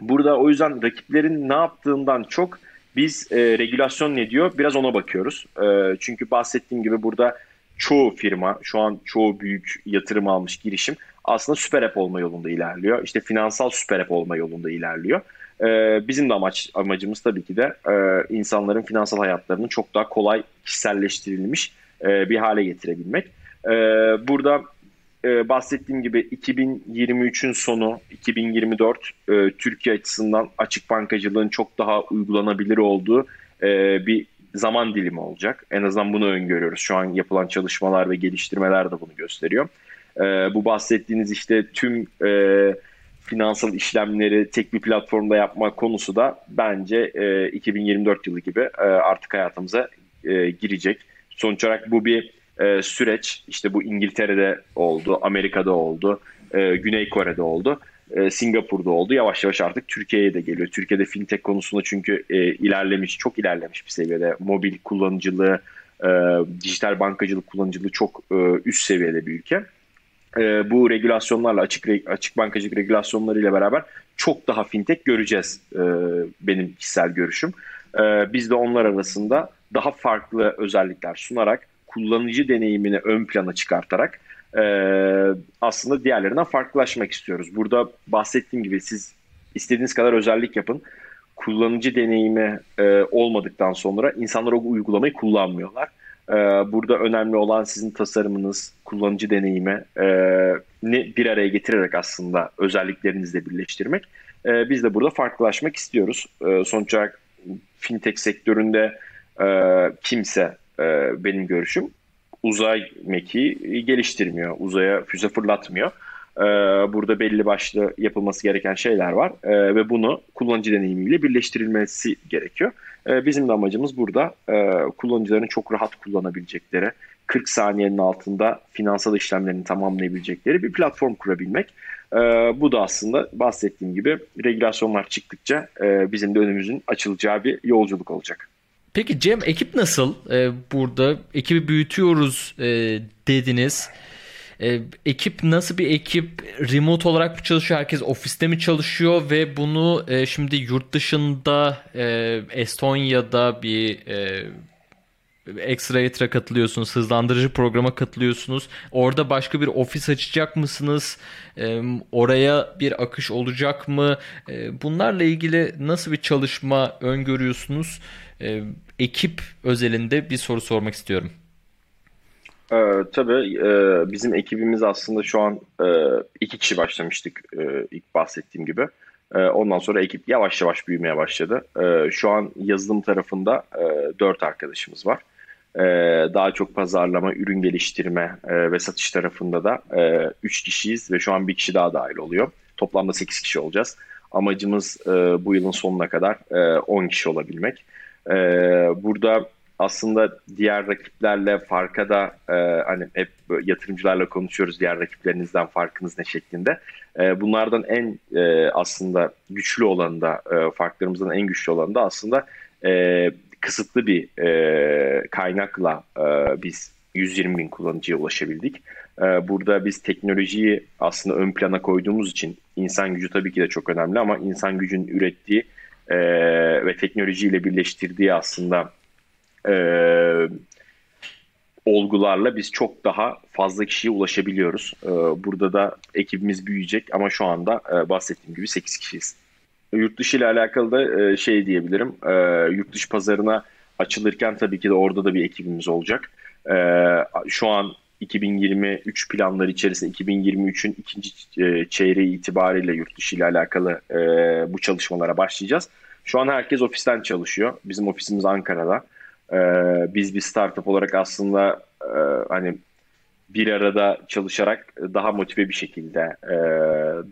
Burada o yüzden rakiplerin ne yaptığından çok biz e, regülasyon ne diyor biraz ona bakıyoruz. E, çünkü bahsettiğim gibi burada çoğu firma, şu an çoğu büyük yatırım almış girişim aslında süper app olma yolunda ilerliyor. İşte finansal süper app olma yolunda ilerliyor. Ee, bizim de amaç amacımız tabii ki de e, insanların finansal hayatlarını çok daha kolay kişiselleştirilmiş e, bir hale getirebilmek. E, burada e, bahsettiğim gibi 2023'ün sonu 2024 e, Türkiye açısından açık bankacılığın çok daha uygulanabilir olduğu e, bir zaman dilimi olacak. En azından bunu öngörüyoruz. Şu an yapılan çalışmalar ve geliştirmeler de bunu gösteriyor. E, bu bahsettiğiniz işte tüm e, finansal işlemleri tek bir platformda yapma konusu da bence e, 2024 yılı gibi e, artık hayatımıza e, girecek. Sonuç olarak bu bir e, süreç. İşte bu İngiltere'de oldu, Amerika'da oldu, e, Güney Kore'de oldu e, Singapur'da oldu. Yavaş yavaş artık Türkiye'ye de geliyor. Türkiye'de fintech konusunda çünkü e, ilerlemiş, çok ilerlemiş bir seviyede. Mobil kullanıcılığı, e, dijital bankacılık kullanıcılığı çok e, üst seviyede bir ülke. E, bu regülasyonlarla, açık açık bankacılık regülasyonlarıyla beraber çok daha fintech göreceğiz e, benim kişisel görüşüm. E, biz de onlar arasında daha farklı özellikler sunarak, kullanıcı deneyimini ön plana çıkartarak e, aslında diğerlerinden farklılaşmak istiyoruz. Burada bahsettiğim gibi siz istediğiniz kadar özellik yapın. Kullanıcı deneyimi e, olmadıktan sonra insanlar o uygulamayı kullanmıyorlar. E, burada önemli olan sizin tasarımınız, kullanıcı deneyimi e, bir araya getirerek aslında özelliklerinizle birleştirmek. E, biz de burada farklılaşmak istiyoruz. E, sonuç olarak fintech sektöründe e, kimse e, benim görüşüm uzay mekiği geliştirmiyor. Uzaya füze fırlatmıyor. E, burada belli başlı yapılması gereken şeyler var e, ve bunu kullanıcı deneyimiyle birleştirilmesi gerekiyor. E, bizim de amacımız burada e, kullanıcıların çok rahat kullanabilecekleri, 40 saniyenin altında finansal işlemlerini tamamlayabilecekleri bir platform kurabilmek. E, bu da aslında bahsettiğim gibi regülasyonlar çıktıkça e, bizim de önümüzün açılacağı bir yolculuk olacak. Peki Cem ekip nasıl? Ee, burada ekibi büyütüyoruz e, dediniz. E, ekip nasıl bir ekip? Remote olarak mı çalışıyor? Herkes ofiste mi çalışıyor? Ve bunu e, şimdi yurt dışında e, Estonya'da bir e, X-Rayter'a katılıyorsunuz, hızlandırıcı programa katılıyorsunuz. Orada başka bir ofis açacak mısınız? E, oraya bir akış olacak mı? E, bunlarla ilgili nasıl bir çalışma öngörüyorsunuz? E, ekip özelinde bir soru sormak istiyorum. Ee, tabii e, bizim ekibimiz aslında şu an e, iki kişi başlamıştık e, ilk bahsettiğim gibi. E, ondan sonra ekip yavaş yavaş büyümeye başladı. E, şu an yazılım tarafında e, dört arkadaşımız var. E, daha çok pazarlama, ürün geliştirme e, ve satış tarafında da e, üç kişiyiz ve şu an bir kişi daha dahil oluyor. Toplamda sekiz kişi olacağız. Amacımız e, bu yılın sonuna kadar e, 10 kişi olabilmek. E, burada aslında diğer rakiplerle farka da e, hani hep yatırımcılarla konuşuyoruz diğer rakiplerinizden farkınız ne şeklinde. E, bunlardan en e, aslında güçlü olanı da e, farklarımızdan en güçlü olanı da aslında e, kısıtlı bir e, kaynakla e, biz 120 bin kullanıcıya ulaşabildik. E, burada biz teknolojiyi aslında ön plana koyduğumuz için insan gücü tabii ki de çok önemli ama insan gücün ürettiği e, ve teknolojiyle birleştirdiği aslında e, olgularla biz çok daha fazla kişiye ulaşabiliyoruz. E, burada da ekibimiz büyüyecek ama şu anda e, bahsettiğim gibi 8 kişiyiz. Yurt dışı ile alakalı da e, şey diyebilirim. E, yurt dışı pazarına açılırken tabii ki de orada da bir ekibimiz olacak. E, şu an 2023 planları içerisinde 2023'ün ikinci e, çeyreği itibariyle yurt dışı ile alakalı e, bu çalışmalara başlayacağız. Şu an herkes ofisten çalışıyor. Bizim ofisimiz Ankara'da. E, biz bir startup olarak aslında e, hani bir arada çalışarak daha motive bir şekilde e,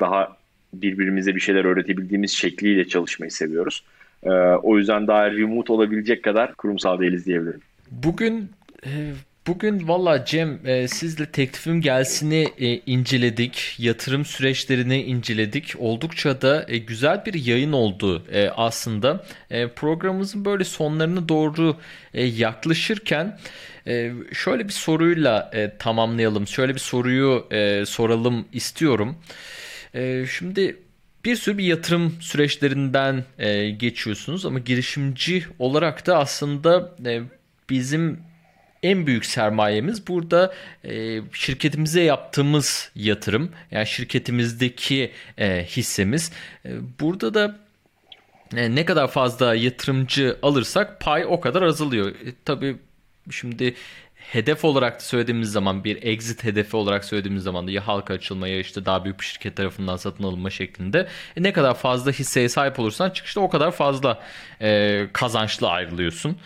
daha birbirimize bir şeyler öğretebildiğimiz şekliyle çalışmayı seviyoruz. E, o yüzden daha remote olabilecek kadar kurumsal değiliz diyebilirim. Bugün e, Bugün valla Cem e, sizle teklifim gelsini e, inceledik. Yatırım süreçlerini inceledik. Oldukça da e, güzel bir yayın oldu e, aslında. E, programımızın böyle sonlarına doğru e, yaklaşırken e, şöyle bir soruyla e, tamamlayalım. Şöyle bir soruyu e, soralım istiyorum. E, şimdi bir sürü bir yatırım süreçlerinden e, geçiyorsunuz ama girişimci olarak da aslında e, bizim en büyük sermayemiz burada e, şirketimize yaptığımız yatırım. Yani şirketimizdeki e, hissemiz. E, burada da e, ne kadar fazla yatırımcı alırsak pay o kadar azalıyor. E, tabii şimdi hedef olarak da söylediğimiz zaman bir exit hedefi olarak söylediğimiz zaman da ya halka açılma ya işte daha büyük bir şirket tarafından satın alınma şeklinde e, ne kadar fazla hisseye sahip olursan çıkışta o kadar fazla e, kazançlı ayrılıyorsun. E,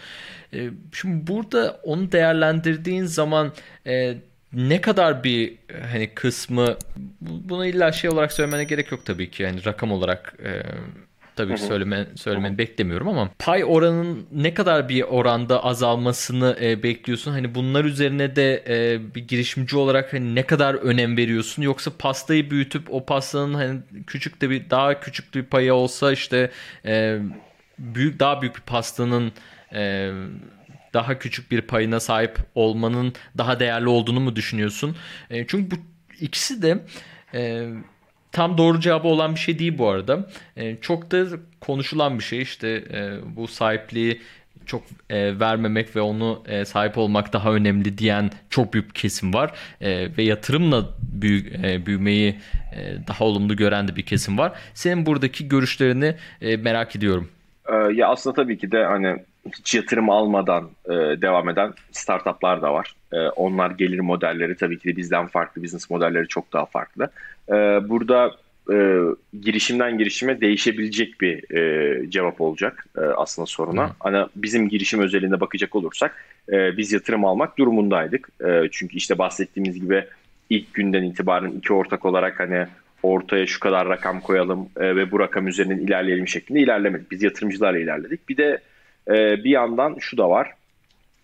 şimdi burada onu değerlendirdiğin zaman e, ne kadar bir hani kısmı bunu illa şey olarak söylemene gerek yok tabii ki yani rakam olarak e, tabii ki söyleme, söylemeni beklemiyorum ama pay oranının ne kadar bir oranda azalmasını e, bekliyorsun? Hani bunlar üzerine de e, bir girişimci olarak hani ne kadar önem veriyorsun? Yoksa pastayı büyütüp o pastanın hani küçük de bir daha küçük bir payı olsa işte e, büyük daha büyük bir pastanın e, daha küçük bir payına sahip olmanın daha değerli olduğunu mu düşünüyorsun? E, çünkü bu ikisi de e, tam doğru cevabı olan bir şey değil bu arada. E, çok da konuşulan bir şey işte e, bu sahipliği çok e, vermemek ve onu e, sahip olmak daha önemli diyen çok büyük bir kesim var e, ve yatırımla büyü, e, büyümeyi e, daha olumlu gören de bir kesim var. Senin buradaki görüşlerini e, merak ediyorum. Ya aslında tabii ki de hani hiç yatırım almadan e, devam eden startuplar da var. E, onlar gelir modelleri tabii ki de bizden farklı, business modelleri çok daha farklı. E, burada e, girişimden girişime değişebilecek bir e, cevap olacak e, aslında soruna. Hı. Hani bizim girişim özelinde bakacak olursak e, biz yatırım almak durumundaydık. E, çünkü işte bahsettiğimiz gibi ilk günden itibaren iki ortak olarak hani ortaya şu kadar rakam koyalım e, ve bu rakam üzerinden ilerleyelim şeklinde ilerlemedik. Biz yatırımcılarla ilerledik. Bir de e, bir yandan şu da var.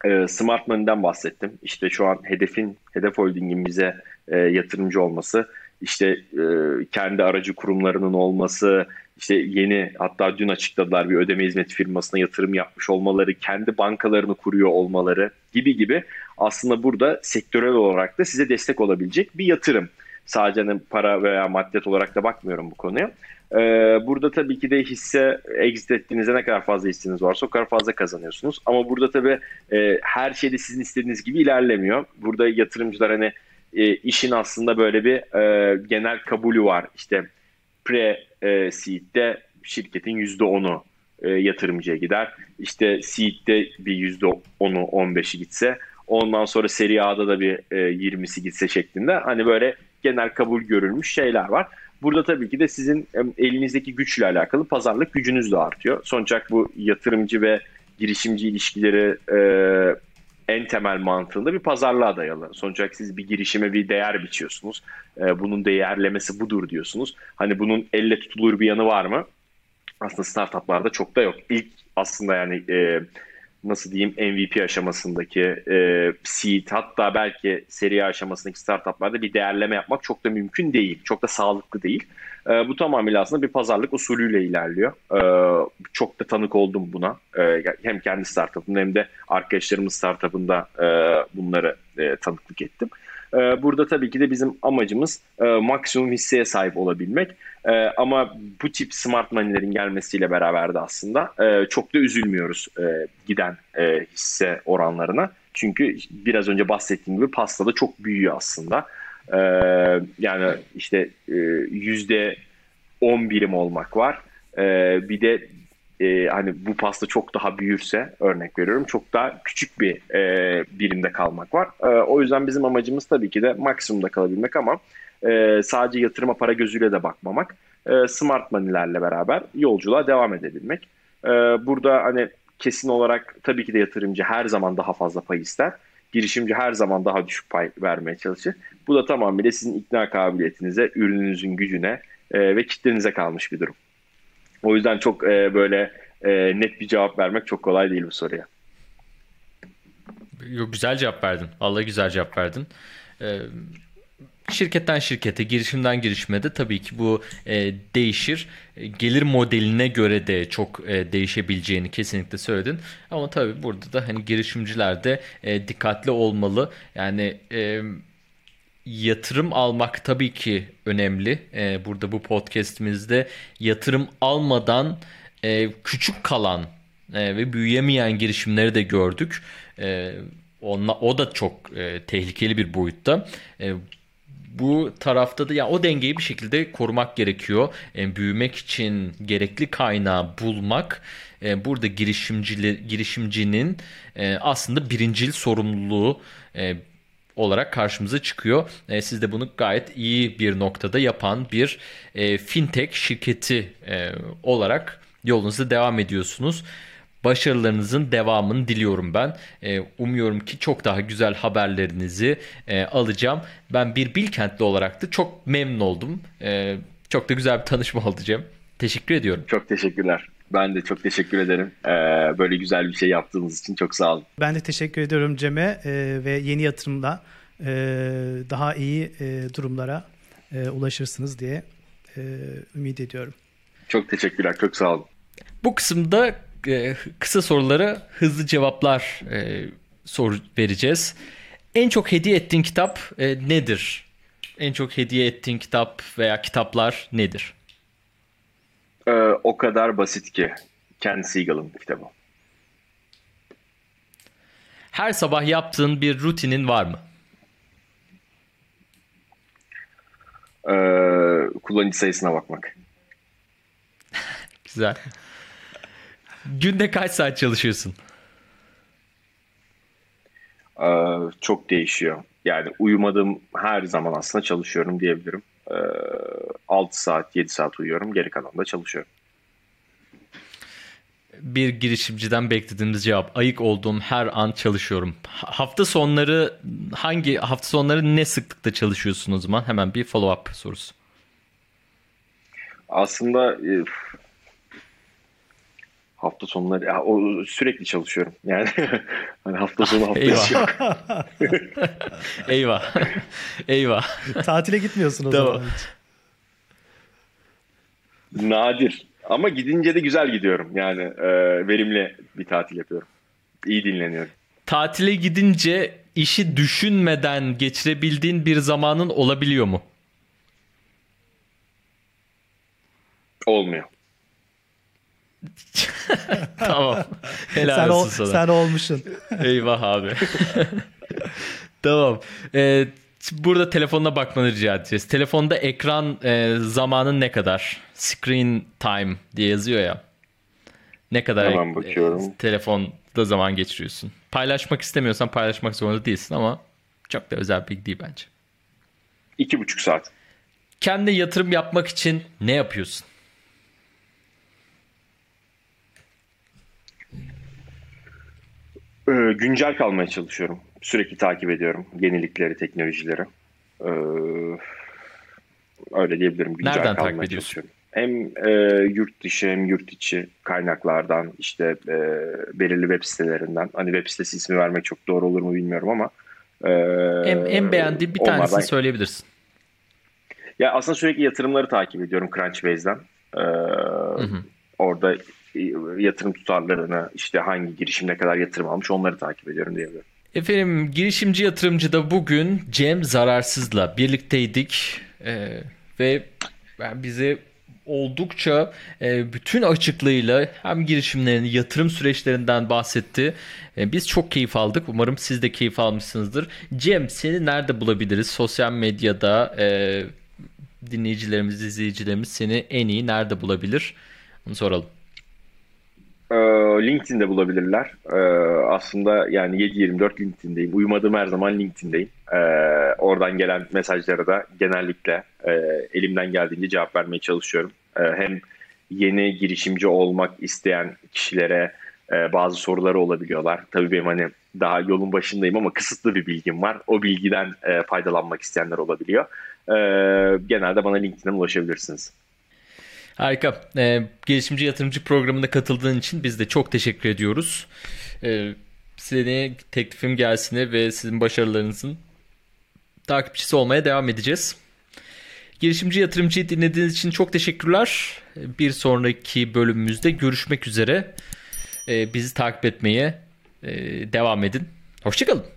E, Smart Money'den bahsettim. İşte şu an hedefin, hedef holdingin bize e, yatırımcı olması, işte e, kendi aracı kurumlarının olması, işte yeni hatta dün açıkladılar bir ödeme hizmeti firmasına yatırım yapmış olmaları, kendi bankalarını kuruyor olmaları gibi gibi aslında burada sektörel olarak da size destek olabilecek bir yatırım. Sadece hani para veya maddiyat olarak da bakmıyorum bu konuya. Ee, burada tabii ki de hisse exit ettiğinizde ne kadar fazla hisseniz varsa o kadar fazla kazanıyorsunuz. Ama burada tabii e, her şey de sizin istediğiniz gibi ilerlemiyor. Burada yatırımcılar hani e, işin aslında böyle bir e, genel kabulü var. İşte pre-seed'de şirketin %10'u e, yatırımcıya gider. İşte seed'de bir %10'u 15'i gitse ondan sonra seri A'da da bir e, 20'si gitse şeklinde hani böyle genel kabul görülmüş şeyler var. Burada tabii ki de sizin elinizdeki güçle alakalı pazarlık gücünüz de artıyor. Sonuç olarak bu yatırımcı ve girişimci ilişkileri e, en temel mantığında bir pazarlığa dayalı. Sonuç olarak siz bir girişime bir değer biçiyorsunuz. E, bunun değerlemesi budur diyorsunuz. Hani bunun elle tutulur bir yanı var mı? Aslında startuplarda çok da yok. İlk aslında yani e, nasıl diyeyim MVP aşamasındaki e, seed hatta belki seri aşamasındaki startuplarda bir değerleme yapmak çok da mümkün değil. Çok da sağlıklı değil. E, bu tamamıyla aslında bir pazarlık usulüyle ilerliyor. E, çok da tanık oldum buna. E, hem kendi startupımda hem de arkadaşlarımın startupında e, bunları e, tanıklık ettim. Ee, burada tabii ki de bizim amacımız e, maksimum hisseye sahip olabilmek. Ee, ama bu tip smart money'lerin gelmesiyle beraber de aslında e, çok da üzülmüyoruz e, giden hisse oranlarına. Çünkü biraz önce bahsettiğim gibi pasta da çok büyüyor aslında. Ee, yani işte yüzde 10 birim olmak var. Bir de e, hani bu pasta çok daha büyürse örnek veriyorum çok daha küçük bir e, birimde kalmak var. E, o yüzden bizim amacımız tabii ki de maksimumda kalabilmek ama e, sadece yatırıma para gözüyle de bakmamak. E, smart money'lerle beraber yolculuğa devam edebilmek. E, burada hani kesin olarak tabii ki de yatırımcı her zaman daha fazla pay ister. Girişimci her zaman daha düşük pay vermeye çalışır. Bu da tamamıyla sizin ikna kabiliyetinize, ürününüzün gücüne e, ve kitlenize kalmış bir durum. O yüzden çok e, böyle e, net bir cevap vermek çok kolay değil bu soruya. Yok, güzel cevap verdin. Allah güzel cevap verdin. Ee, şirketten şirkete, girişimden girişime de tabii ki bu e, değişir. Gelir modeline göre de çok e, değişebileceğini kesinlikle söyledin. Ama tabii burada da hani girişimciler de e, dikkatli olmalı. Yani e, yatırım almak tabii ki önemli. Ee, burada bu podcast'imizde yatırım almadan e, küçük kalan e, ve büyüyemeyen girişimleri de gördük. E, onla, o da çok e, tehlikeli bir boyutta. E, bu tarafta da ya o dengeyi bir şekilde korumak gerekiyor. E, büyümek için gerekli kaynağı bulmak e, burada girişimcili girişimcinin e, aslında birincil sorumluluğu e, olarak karşımıza çıkıyor. E, siz de bunu gayet iyi bir noktada yapan bir e, fintech şirketi e, olarak yolunuza devam ediyorsunuz. Başarılarınızın devamını diliyorum ben. E, umuyorum ki çok daha güzel haberlerinizi e, alacağım. Ben bir Bilkentli olarak da çok memnun oldum. E, çok da güzel bir tanışma oldu Cem. Teşekkür ediyorum. Çok teşekkürler. Ben de çok teşekkür ederim. Ee, böyle güzel bir şey yaptığınız için çok sağ olun. Ben de teşekkür ediyorum Cem'e e, ve yeni yatırımla e, daha iyi e, durumlara e, ulaşırsınız diye e, ümit ediyorum. Çok teşekkürler. Çok sağ olun. Bu kısımda e, kısa sorulara hızlı cevaplar e, sor vereceğiz. En çok hediye ettiğin kitap e, nedir? En çok hediye ettiğin kitap veya kitaplar nedir? Ee, o kadar basit ki. Ken Siegel'ın kitabı. Her sabah yaptığın bir rutinin var mı? Ee, kullanıcı sayısına bakmak. <laughs> Güzel. Günde kaç saat çalışıyorsun? Ee, çok değişiyor. Yani uyumadığım her zaman aslında çalışıyorum diyebilirim. Ee, 6 saat, 7 saat uyuyorum. Geri kalan da çalışıyorum. Bir girişimciden beklediğimiz cevap. Ayık olduğum her an çalışıyorum. Hafta sonları hangi hafta sonları ne sıklıkta çalışıyorsun o zaman? Hemen bir follow up sorusu. Aslında e, hafta sonları ya, o sürekli çalışıyorum. Yani <laughs> hani hafta sonu hafta Eyvah. içi yok. <laughs> Eyvah. <laughs> Eyvah. Tatile gitmiyorsun o Tamam. zaman hiç. Nadir. Ama gidince de güzel gidiyorum. Yani e, verimli bir tatil yapıyorum. İyi dinleniyorum. Tatile gidince işi düşünmeden geçirebildiğin bir zamanın olabiliyor mu? Olmuyor. <laughs> tamam. Helal Sen, ol, olsun sana. sen olmuşsun. Eyvah abi. <laughs> tamam. Ee, burada telefonuna bakmanı rica edeceğiz. Telefonda ekran e, zamanın ne kadar? Screen time diye yazıyor ya. Ne kadar Hemen bakıyorum. e, telefonda zaman geçiriyorsun? Paylaşmak istemiyorsan paylaşmak zorunda değilsin ama çok da özel bilgi değil bence. İki buçuk saat. Kendi yatırım yapmak için ne yapıyorsun? Güncel kalmaya çalışıyorum. Sürekli takip ediyorum yenilikleri, teknolojileri. Ee, öyle diyebilirim. Güncel Nereden kalmaya takip ediyorsun? Hem e, yurt dışı hem yurt içi kaynaklardan işte e, belirli web sitelerinden. Hani web sitesi ismi vermek çok doğru olur mu bilmiyorum ama. e, En, en beğendiğin bir onlardan- tanesini söyleyebilirsin. Ya aslında sürekli yatırımları takip ediyorum Crunchbase'den. Ee, Orada e, yatırım tutarlarını işte hangi girişim ne kadar yatırım almış onları takip ediyorum diyebilirim. Efendim girişimci yatırımcıda bugün Cem Zararsız'la birlikteydik Ee, ve ben bize oldukça e, bütün açıklığıyla hem girişimlerini yatırım süreçlerinden bahsetti. E, biz çok keyif aldık. Umarım siz de keyif almışsınızdır. Cem seni nerede bulabiliriz? Sosyal medyada e, dinleyicilerimiz, izleyicilerimiz seni en iyi nerede bulabilir? Onu soralım. Ee, LinkedIn'de bulabilirler. Ee, aslında yani 7-24 LinkedIn'deyim. Uyumadığım her zaman LinkedIn'deyim. Ee, oradan gelen mesajlara da genellikle e, elimden geldiğince cevap vermeye çalışıyorum. Ee, hem yeni girişimci olmak isteyen kişilere e, bazı soruları olabiliyorlar. Tabii benim hani daha yolun başındayım ama kısıtlı bir bilgim var. O bilgiden e, faydalanmak isteyenler olabiliyor. Ee, genelde bana LinkedIn'den ulaşabilirsiniz. Harika. Ee, gelişimci yatırımcı programına katıldığın için biz de çok teşekkür ediyoruz. Ee, seni teklifim gelsine ve sizin başarılarınızın takipçisi olmaya devam edeceğiz. Girişimci yatırımcıyı dinlediğiniz için çok teşekkürler. Bir sonraki bölümümüzde görüşmek üzere. Ee, bizi takip etmeye e, devam edin. Hoşçakalın.